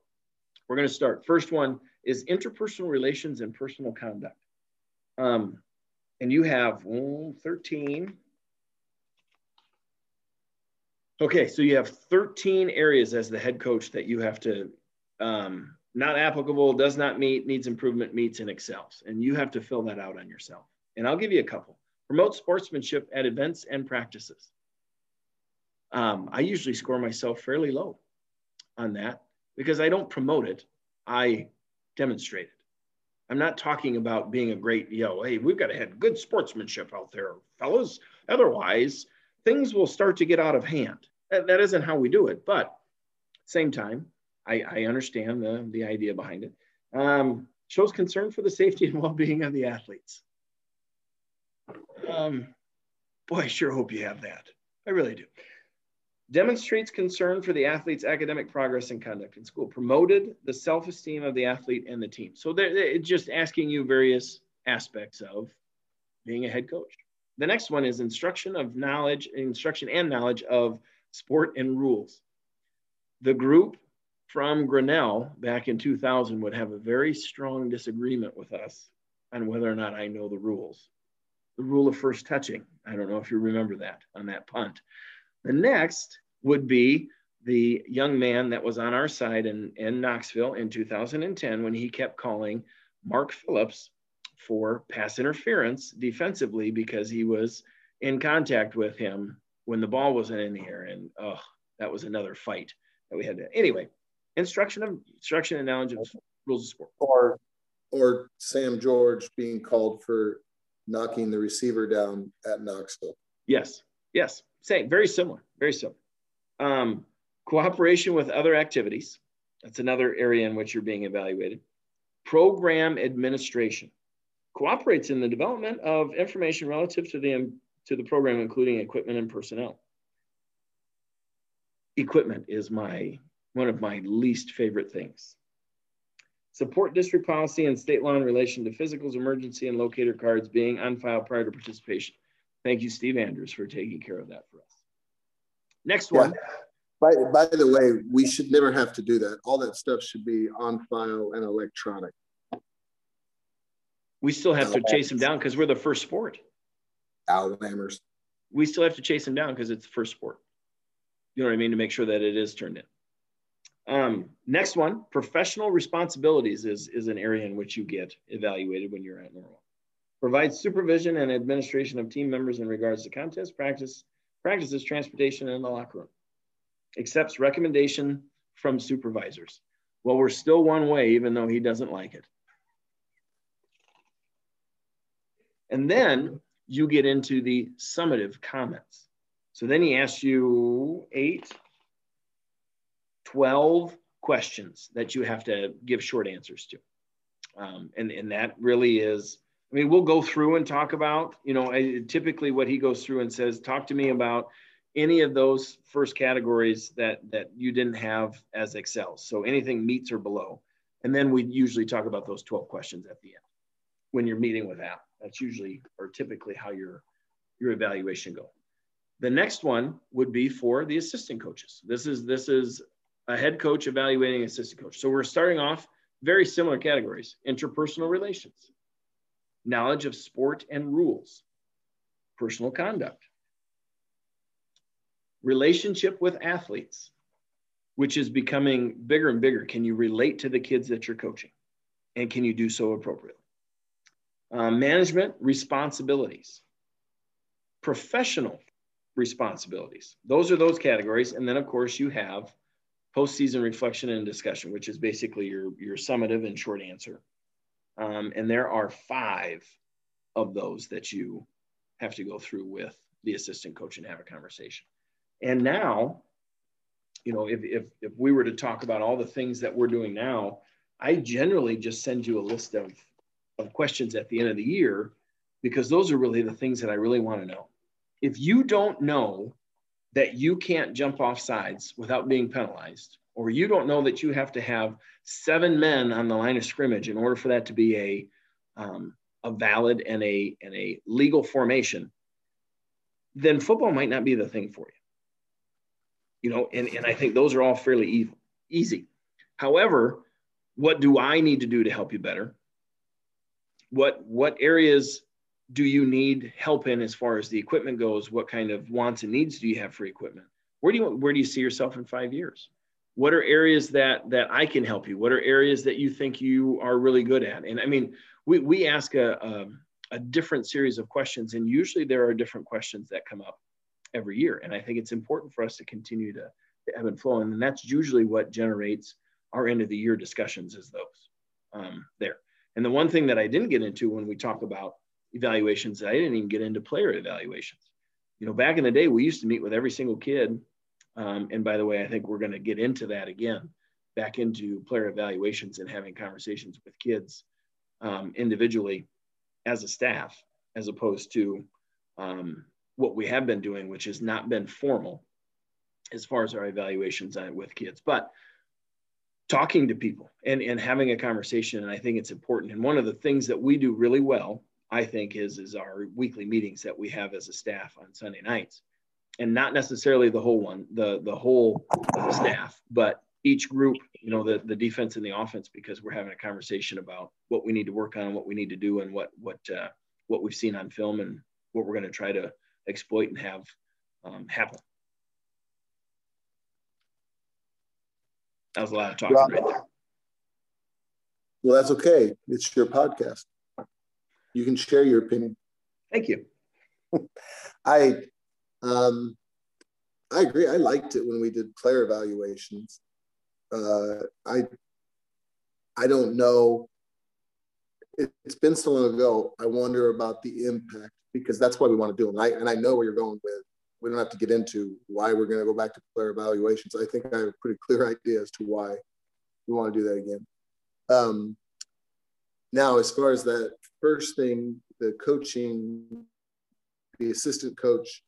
we're going to start. First one is interpersonal relations and personal conduct. Um, and you have oh, 13. Okay, so you have 13 areas as the head coach that you have to, um, not applicable, does not meet, needs improvement, meets, and excels. And you have to fill that out on yourself. And I'll give you a couple. Promote sportsmanship at events and practices. Um, I usually score myself fairly low on that because I don't promote it, I demonstrate it. I'm not talking about being a great, you know, hey, we've got to have good sportsmanship out there, fellas. Otherwise, things will start to get out of hand. That, that isn't how we do it. But same time, I, I understand the, the idea behind it. Um, shows concern for the safety and well-being of the athletes. Um, boy, I sure hope you have that. I really do demonstrates concern for the athlete's academic progress and conduct in school, promoted the self-esteem of the athlete and the team. So they're, they're just asking you various aspects of being a head coach. The next one is instruction of knowledge, instruction and knowledge of sport and rules. The group from Grinnell back in 2000 would have a very strong disagreement with us on whether or not I know the rules. The rule of first touching. I don't know if you remember that on that punt. The next would be the young man that was on our side in, in Knoxville in 2010 when he kept calling Mark Phillips for pass interference defensively because he was in contact with him when the ball wasn't in the air. And oh, that was another fight that we had to. Anyway, instruction of instruction and knowledge of rules of sport. Or, or Sam George being called for knocking the receiver down at Knoxville. Yes, yes, same, very similar, very similar. Um, cooperation with other activities. That's another area in which you're being evaluated. Program administration cooperates in the development of information relative to the, to the program, including equipment and personnel. Equipment is my one of my least favorite things. Support district policy and state law in relation to physicals, emergency, and locator cards being on file prior to participation. Thank you, Steve Andrews, for taking care of that for us. Next one. Yeah. By, by the way, we should never have to do that. All that stuff should be on file and electronic. We still have to chase them down because we're the first sport. Alabamers. We still have to chase them down because it's the first sport. You know what I mean? To make sure that it is turned in. Um, next one, professional responsibilities is, is an area in which you get evaluated when you're at Norwalk. Provides supervision and administration of team members in regards to contest, practice, practices transportation in the locker room, accepts recommendation from supervisors. Well, we're still one way, even though he doesn't like it. And then you get into the summative comments. So then he asks you eight, 12 questions that you have to give short answers to. Um, and, and that really is I mean, we'll go through and talk about, you know, typically what he goes through and says, talk to me about any of those first categories that that you didn't have as excels. So anything meets or below. And then we usually talk about those 12 questions at the end when you're meeting with that. That's usually or typically how your your evaluation go. The next one would be for the assistant coaches. This is this is a head coach evaluating assistant coach. So we're starting off very similar categories: interpersonal relations, knowledge of sport and rules, personal conduct, relationship with athletes, which is becoming bigger and bigger. Can you relate to the kids that you're coaching? And can you do so appropriately? Uh, management responsibilities, professional responsibilities. Those are those categories. And then, of course, you have postseason reflection and discussion, which is basically your, your summative and short answer. Um, and there are five of those that you have to go through with the assistant coach and have a conversation. And now, you know, if, if, if we were to talk about all the things that we're doing now, I generally just send you a list of, of questions at the end of the year because those are really the things that I really want to know. If you don't know that you can't jump off sides without being penalized, or you don't know that you have to have seven men on the line of scrimmage in order for that to be a, um, a valid and a, and a legal formation, then football might not be the thing for you. You know, and, and I think those are all fairly evil, easy. However, what do I need to do to help you better? What what areas do you need help in as far as the equipment goes? What kind of wants and needs do you have for equipment? Where do you where do you see yourself in five years? What are areas that that I can help you? What are areas that you think you are really good at? And I mean, we we ask a a, a different series of questions, and usually there are different questions that come up every year. And I think it's important for us to continue to, to ebb and flow, and that's usually what generates our end of the year discussions is those um, there. And the one thing that I didn't get into when we talk about evaluations. I didn't even get into player evaluations. You know, back in the day, we used to meet with every single kid. Um, and by the way, I think we're going to get into that again, back into player evaluations and having conversations with kids um, individually as a staff, as opposed to um, what we have been doing, which has not been formal as far as our evaluations with kids. But talking to people and, and having a conversation, and I think it's important. And one of the things that we do really well I think is is our weekly meetings that we have as a staff on Sunday nights, and not necessarily the whole one, the the whole staff, but each group, you know, the the defense and the offense, because we're having a conversation about what we need to work on, what we need to do, and what what uh, what we've seen on film, and what we're going to try to exploit and have um, happen. That was a lot of talking well, right there. Well, that's okay. It's your podcast you can share your opinion. Thank you. I um, I agree. I liked it when we did player evaluations. Uh, I I don't know. It, has been so long ago. I wonder about the impact because that's why we want to do them. And I, and I know where you're going with. We don't have to get into why we're going to go back to player evaluations. I think I have a pretty clear idea as to why we want to do that again. Um, now, as far as that first thing, the coaching, the assistant coach,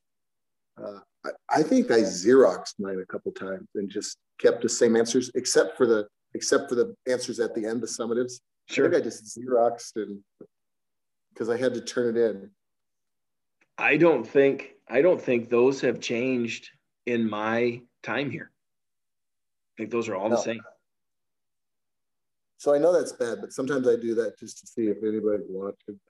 uh, I, I, think I xeroxed mine a couple times and just kept the same answers, except for the except for the answers at the end, the summatives. Sure. I think I just xeroxed and because I had to turn it in. I don't think I don't think those have changed in my time here. I think those are all no. the same. So I know that's bad, but sometimes I do that just to see if anybody's watching.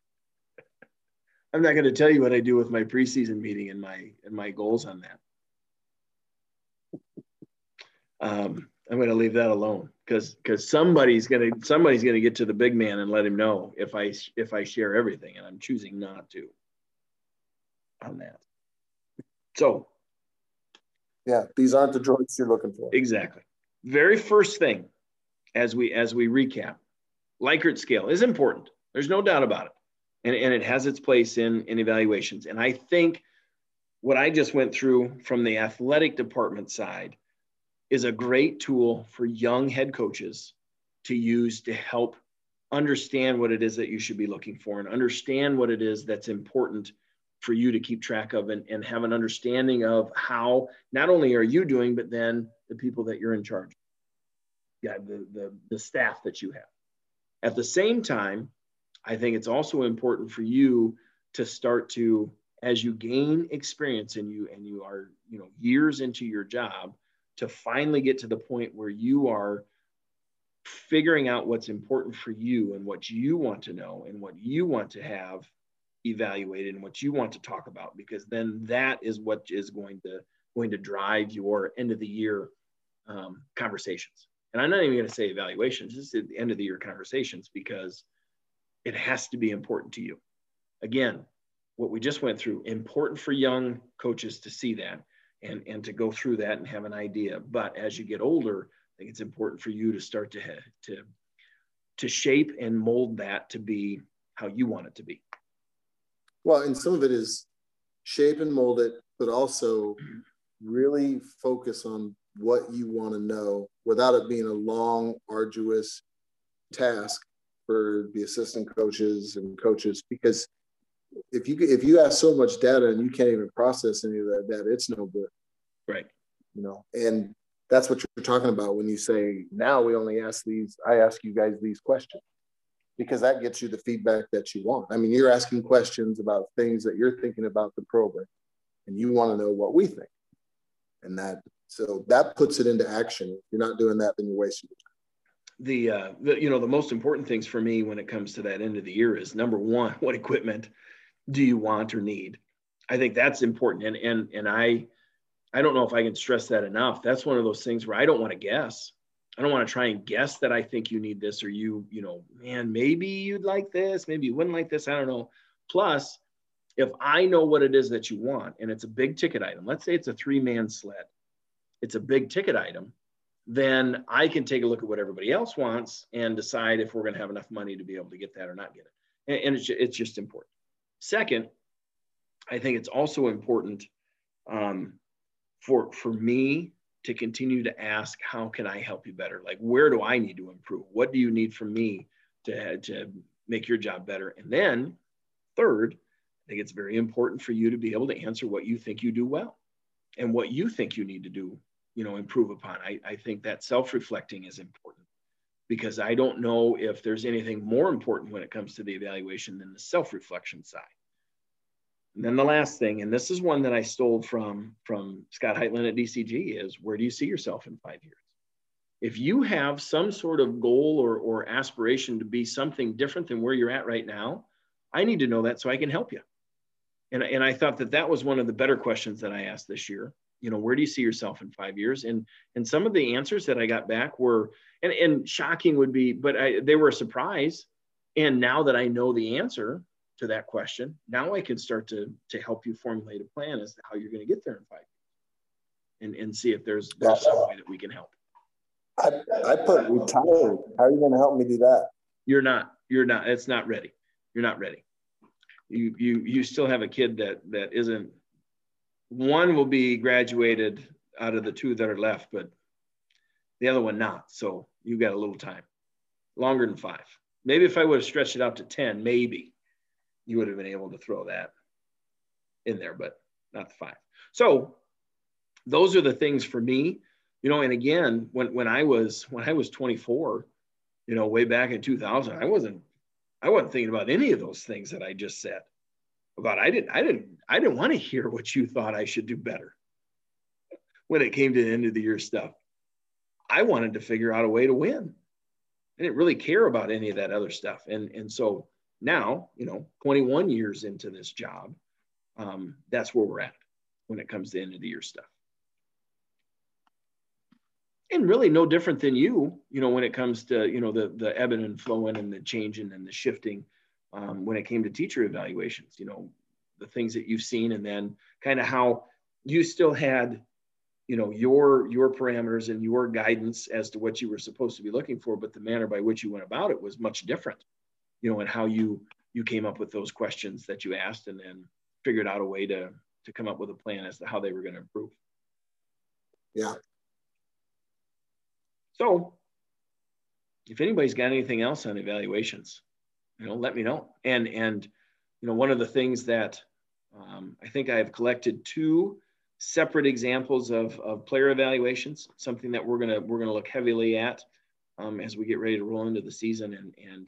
I'm not going to tell you what I do with my preseason meeting and my and my goals on that. Um, I'm going to leave that alone because because somebody's going to somebody's going to get to the big man and let him know if I if I share everything, and I'm choosing not to on that. So, yeah, these aren't the droids you're looking for. Exactly. Very first thing as we as we recap. Likert scale is important. There's no doubt about it. And, and it has its place in, in evaluations. And I think what I just went through from the athletic department side is a great tool for young head coaches to use to help understand what it is that you should be looking for and understand what it is that's important for you to keep track of and, and have an understanding of how not only are you doing, but then the people that you're in charge yeah, the, the, the staff that you have. At the same time, I think it's also important for you to start to, as you gain experience and you and you are, you know, years into your job, to finally get to the point where you are figuring out what's important for you and what you want to know and what you want to have evaluated and what you want to talk about because then that is what is going to going to drive your end of the year um, conversations and I'm not even going to say evaluations, this is the end of the year conversations because it has to be important to you. Again, what we just went through important for young coaches to see that and and to go through that and have an idea. But as you get older i think it's important for you to start to to to shape and mold that to be how you want it to be. Well and some of it is shape and mold it but also mm-hmm. really focus on what you want to know without it being a long arduous task for the assistant coaches and coaches because if you if you have so much data and you can't even process any of that data, it's no good. Right. You know, and that's what you're talking about when you say now we only ask these. I ask you guys these questions because that gets you the feedback that you want. I mean, you're asking questions about things that you're thinking about the program, and you want to know what we think, and that so that puts it into action. If you're not doing that, then you're wasting your time the, uh, the you know the most important things for me when it comes to that end of the year is number one what equipment do you want or need? I think that's important. And and and I I don't know if I can stress that enough. That's one of those things where I don't want to guess. I don't want to try and guess that I think you need this or you, you know, man, maybe you'd like this, maybe you wouldn't like this. I don't know. Plus, if I know what it is that you want and it's a big ticket item, let's say it's a three man sled, it's a big ticket item, then I can take a look at what everybody else wants and decide if we're going to have enough money to be able to get that or not get it. And, it's, it's just important. Second, I think it's also important um, for for me to continue to ask, how can I help you better? Like, where do I need to improve? What do you need from me to to make your job better? And then, third, I think it's very important for you to be able to answer what you think you do well, and what you think you need to do, you know, improve upon. I, I think that self-reflecting is important because I don't know if there's anything more important when it comes to the evaluation than the self-reflection side. And then the last thing, and this is one that I stole from from Scott Heitland at DCG, is where do you see yourself in five years? If you have some sort of goal or, or aspiration to be something different than where you're at right now, I need to know that so I can help you. And, and I thought that that was one of the better questions that I asked this year you know where do you see yourself in five years? And and some of the answers that i got back were and, and shocking would be but I, they were a surprise. And now that i know the answer to that question now i can start to to help you formulate a plan as to how you're going to get there in five years. And and see if there's, there's some way that we can help. I, I put retired. How are you going to help me do that? You're not you're not it's not ready. You're not ready. You you you still have a kid that that isn't one will be graduated out of the two that are left, but the other one not. So you got a little time, longer than five. Maybe if I would have stretched it out to 10, maybe you would have been able to throw that in there, but not the five. So those are the things for me, you know, and again, when, when I was, when I was 24, you know, way back in 2000, I wasn't, I wasn't thinking about any of those things that I just said about I didn't I didn't I didn't want to hear what you thought I should do better when it came to the end of the year stuff. I wanted to figure out a way to win. I didn't really care about any of that other stuff. And and so now, you know, 21 years into this job, um, that's where we're at when it comes to end of the year stuff. And really no different than you, you know, when it comes to, you know, the the ebbing and flowing and the changing and the shifting um, when it came to teacher evaluations, you know, the things that you've seen, and then kind of how you still had, you know, your your parameters and your guidance as to what you were supposed to be looking for, but the manner by which you went about it was much different, you know, and how you you came up with those questions that you asked, and then figured out a way to to come up with a plan as to how they were going to improve. Yeah. So, if anybody's got anything else on evaluations, you know, let me know. And and you know, one of the things that um, I think I have collected two separate examples of, of player evaluations, something that we're gonna we're gonna look heavily at um, as we get ready to roll into the season. And and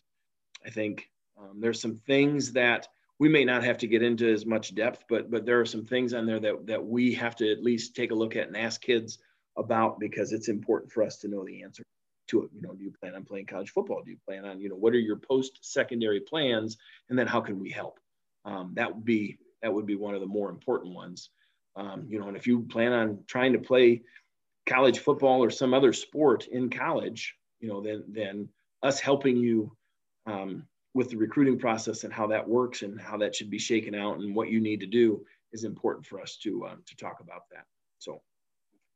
I think um, there's some things that we may not have to get into as much depth, but but there are some things on there that that we have to at least take a look at and ask kids about because it's important for us to know the answer to it. You know, do you plan on playing college football? Do you plan on, you know, what are your post-secondary plans? And then how can we help? Um, that would be that would be one of the more important ones. Um, you know, and if you plan on trying to play college football or some other sport in college, you know, then then us helping you um, with the recruiting process and how that works and how that should be shaken out and what you need to do is important for us to uh, to talk about that. So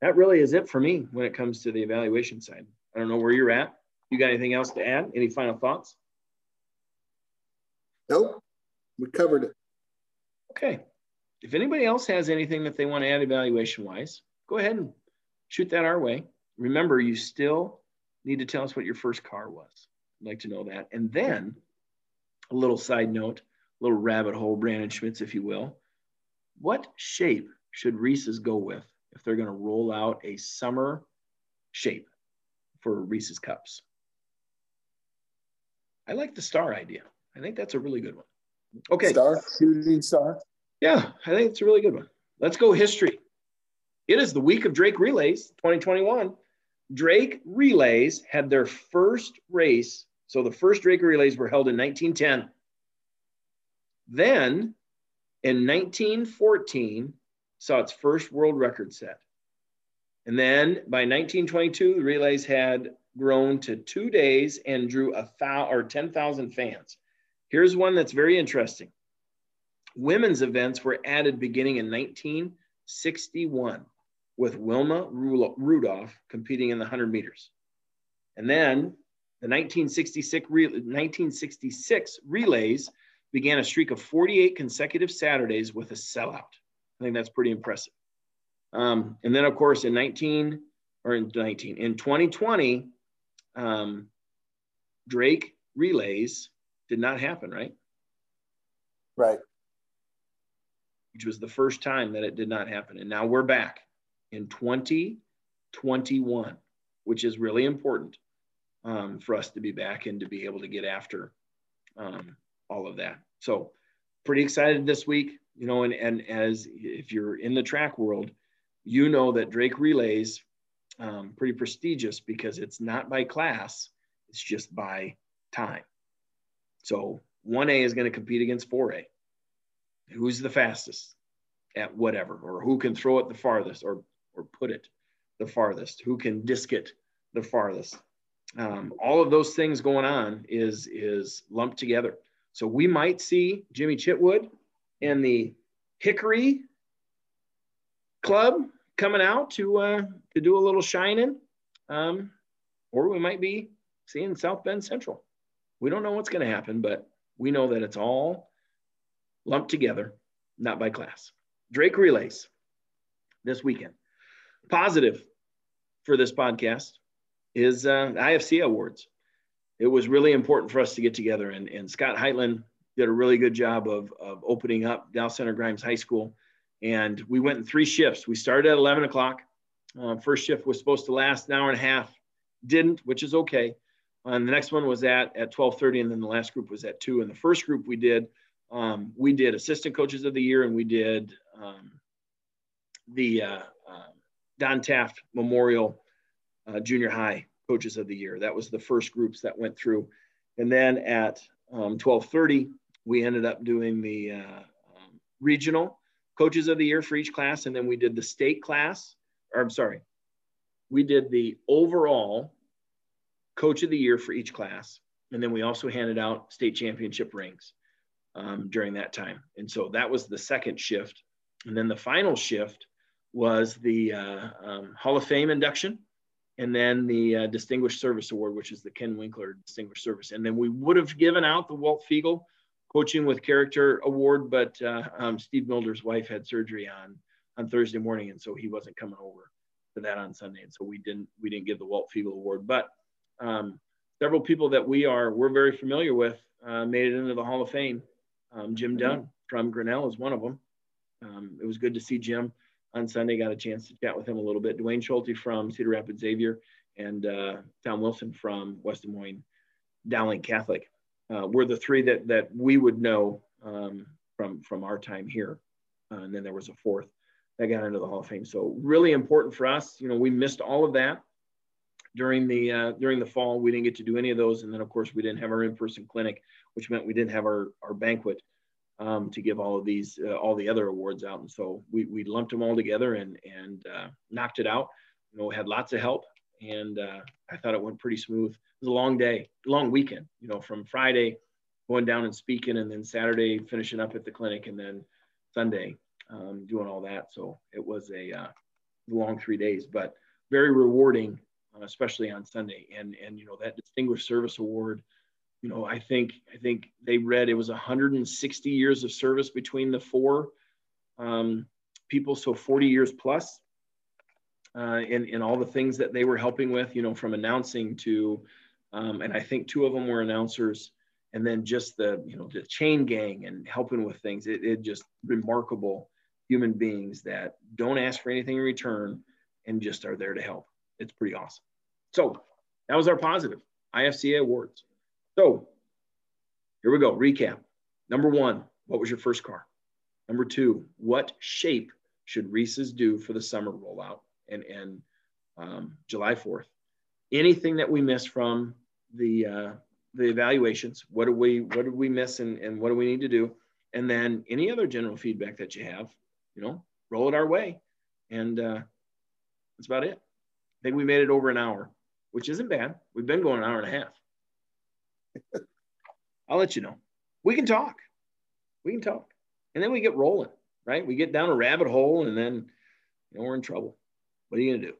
that really is it for me when it comes to the evaluation side. I don't know where you're at. You got anything else to add? Any final thoughts? Nope, we covered it. Okay. If anybody else has anything that they want to add evaluation wise, go ahead and shoot that our way. Remember, you still need to tell us what your first car was. I'd like to know that. And then a little side note, a little rabbit hole, Brandon Schmitz, if you will. What shape should Reese's go with if they're going to roll out a summer shape for Reese's cups? I like the star idea. I think that's a really good one. Okay. Star, shooting star. Yeah, I think it's a really good one. Let's go history. It is the week of Drake Relays 2021. Drake Relays had their first race. So the first Drake Relays were held in 1910. Then in 1914, saw its first world record set. And then by 1922, the relays had grown to two days and drew a thousand or 10,000 fans. Here's one that's very interesting. Women's events were added beginning in 1961 with Wilma Rudolph competing in the 100 meters. And then the 1966, 1966 relays began a streak of 48 consecutive Saturdays with a sellout. I think that's pretty impressive. Um, and then, of course, in 19 or in 19 in 2020, um, Drake relays did not happen, right? Right. Which was the first time that it did not happen. And now we're back in 2021, which is really important um, for us to be back and to be able to get after um, all of that. So, pretty excited this week. You know, and, and as if you're in the track world, you know that Drake Relays um, pretty prestigious because it's not by class, it's just by time. So 1A is going to compete against 4A. Who's the fastest at whatever, or who can throw it the farthest, or or put it the farthest? Who can disc it the farthest? Um, all of those things going on is is lumped together. So we might see Jimmy Chitwood and the Hickory Club coming out to uh, to do a little shining, um, or we might be seeing South Bend Central. We don't know what's going to happen, but we know that it's all lumped together, not by class. Drake relays this weekend. Positive for this podcast is uh, IFC awards. It was really important for us to get together, and, and Scott Heitland did a really good job of, of opening up Dallas Center Grimes High School. And we went in three shifts. We started at 11 o'clock. Uh, first shift was supposed to last an hour and a half, didn't, which is okay. And the next one was at at 12:30, and then the last group was at two. And the first group we did, um, we did assistant coaches of the year, and we did um, the uh, uh, Don Taft Memorial uh, Junior High Coaches of the Year. That was the first groups that went through. And then at um, 12:30, we ended up doing the uh, um, regional Coaches of the Year for each class, and then we did the state class. Or I'm sorry, we did the overall coach of the year for each class. And then we also handed out state championship rings um, during that time. And so that was the second shift. And then the final shift was the uh, um, Hall of Fame induction and then the uh, Distinguished Service Award, which is the Ken Winkler Distinguished Service. And then we would have given out the Walt Fiegel Coaching with Character Award, but uh, um, Steve Milder's wife had surgery on on Thursday morning, and so he wasn't coming over to that on Sunday, and so we didn't we didn't give the Walt Fiegel Award. But um, several people that we are we're very familiar with uh, made it into the Hall of Fame. Um, Jim mm-hmm. Dunn from Grinnell is one of them. Um, it was good to see Jim on Sunday. Got a chance to chat with him a little bit. Dwayne Schulte from Cedar Rapids Xavier and uh, Tom Wilson from West Des Moines Dowling Catholic uh, were the three that that we would know um, from from our time here. Uh, and then there was a fourth that got into the Hall of Fame. So really important for us. You know, we missed all of that during the uh, during the fall. We didn't get to do any of those, and then of course we didn't have our in-person clinic, which meant we didn't have our our banquet um, to give all of these uh, all the other awards out. And so we we lumped them all together and and uh, knocked it out. You know, had lots of help, and uh, I thought it went pretty smooth. Was a long day, long weekend. You know, from Friday going down and speaking, and then Saturday finishing up at the clinic, and then Sunday um, doing all that. So it was a uh, long three days, but very rewarding, uh, especially on Sunday. And and you know that Distinguished Service Award. You know, I think I think they read it was 160 years of service between the four um, people, so 40 years plus, uh, in in all the things that they were helping with. You know, from announcing to, um, and I think two of them were announcers, and then just the you know the chain gang and helping with things. It, it just remarkable human beings that don't ask for anything in return and just are there to help. It's pretty awesome. So that was our positive IFCA awards. So here we go. Recap. Number one, what was your first car? Number two, what shape should Reese's do for the summer rollout and, and um, July 4th? Anything that we missed from the uh, the evaluations? What do we what did we miss and, and what do we need to do? And then any other general feedback that you have, you know, roll it our way. And uh, that's about it. I think we made it over an hour, which isn't bad. We've been going an hour and a half. I'll let you know. We can talk. We can talk. And then we get rolling, right? We get down a rabbit hole and then you know, we're in trouble. What are you going to do?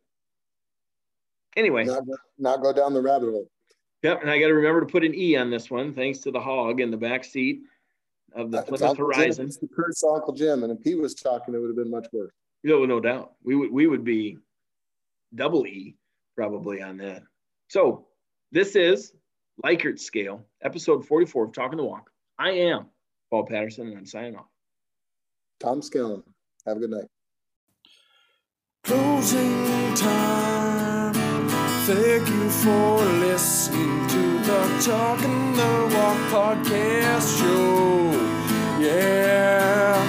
Anyway, not, not go down the rabbit hole. Yep, and I got to remember to put an E on this one, thanks to the hog in the back seat of the Plymouth Horizon. Jim, the curse Uncle Jim, and if he was talking, it would have been much worse. No, no doubt. We would we would be double E probably on that. So this is Likert scale, episode 44 of Talking the Walk. I am Paul Patterson, and I'm signing off. Tom Skellen. Have a good night. Closing time. Thank you for listening to the Talk and the Walk podcast show. Yeah.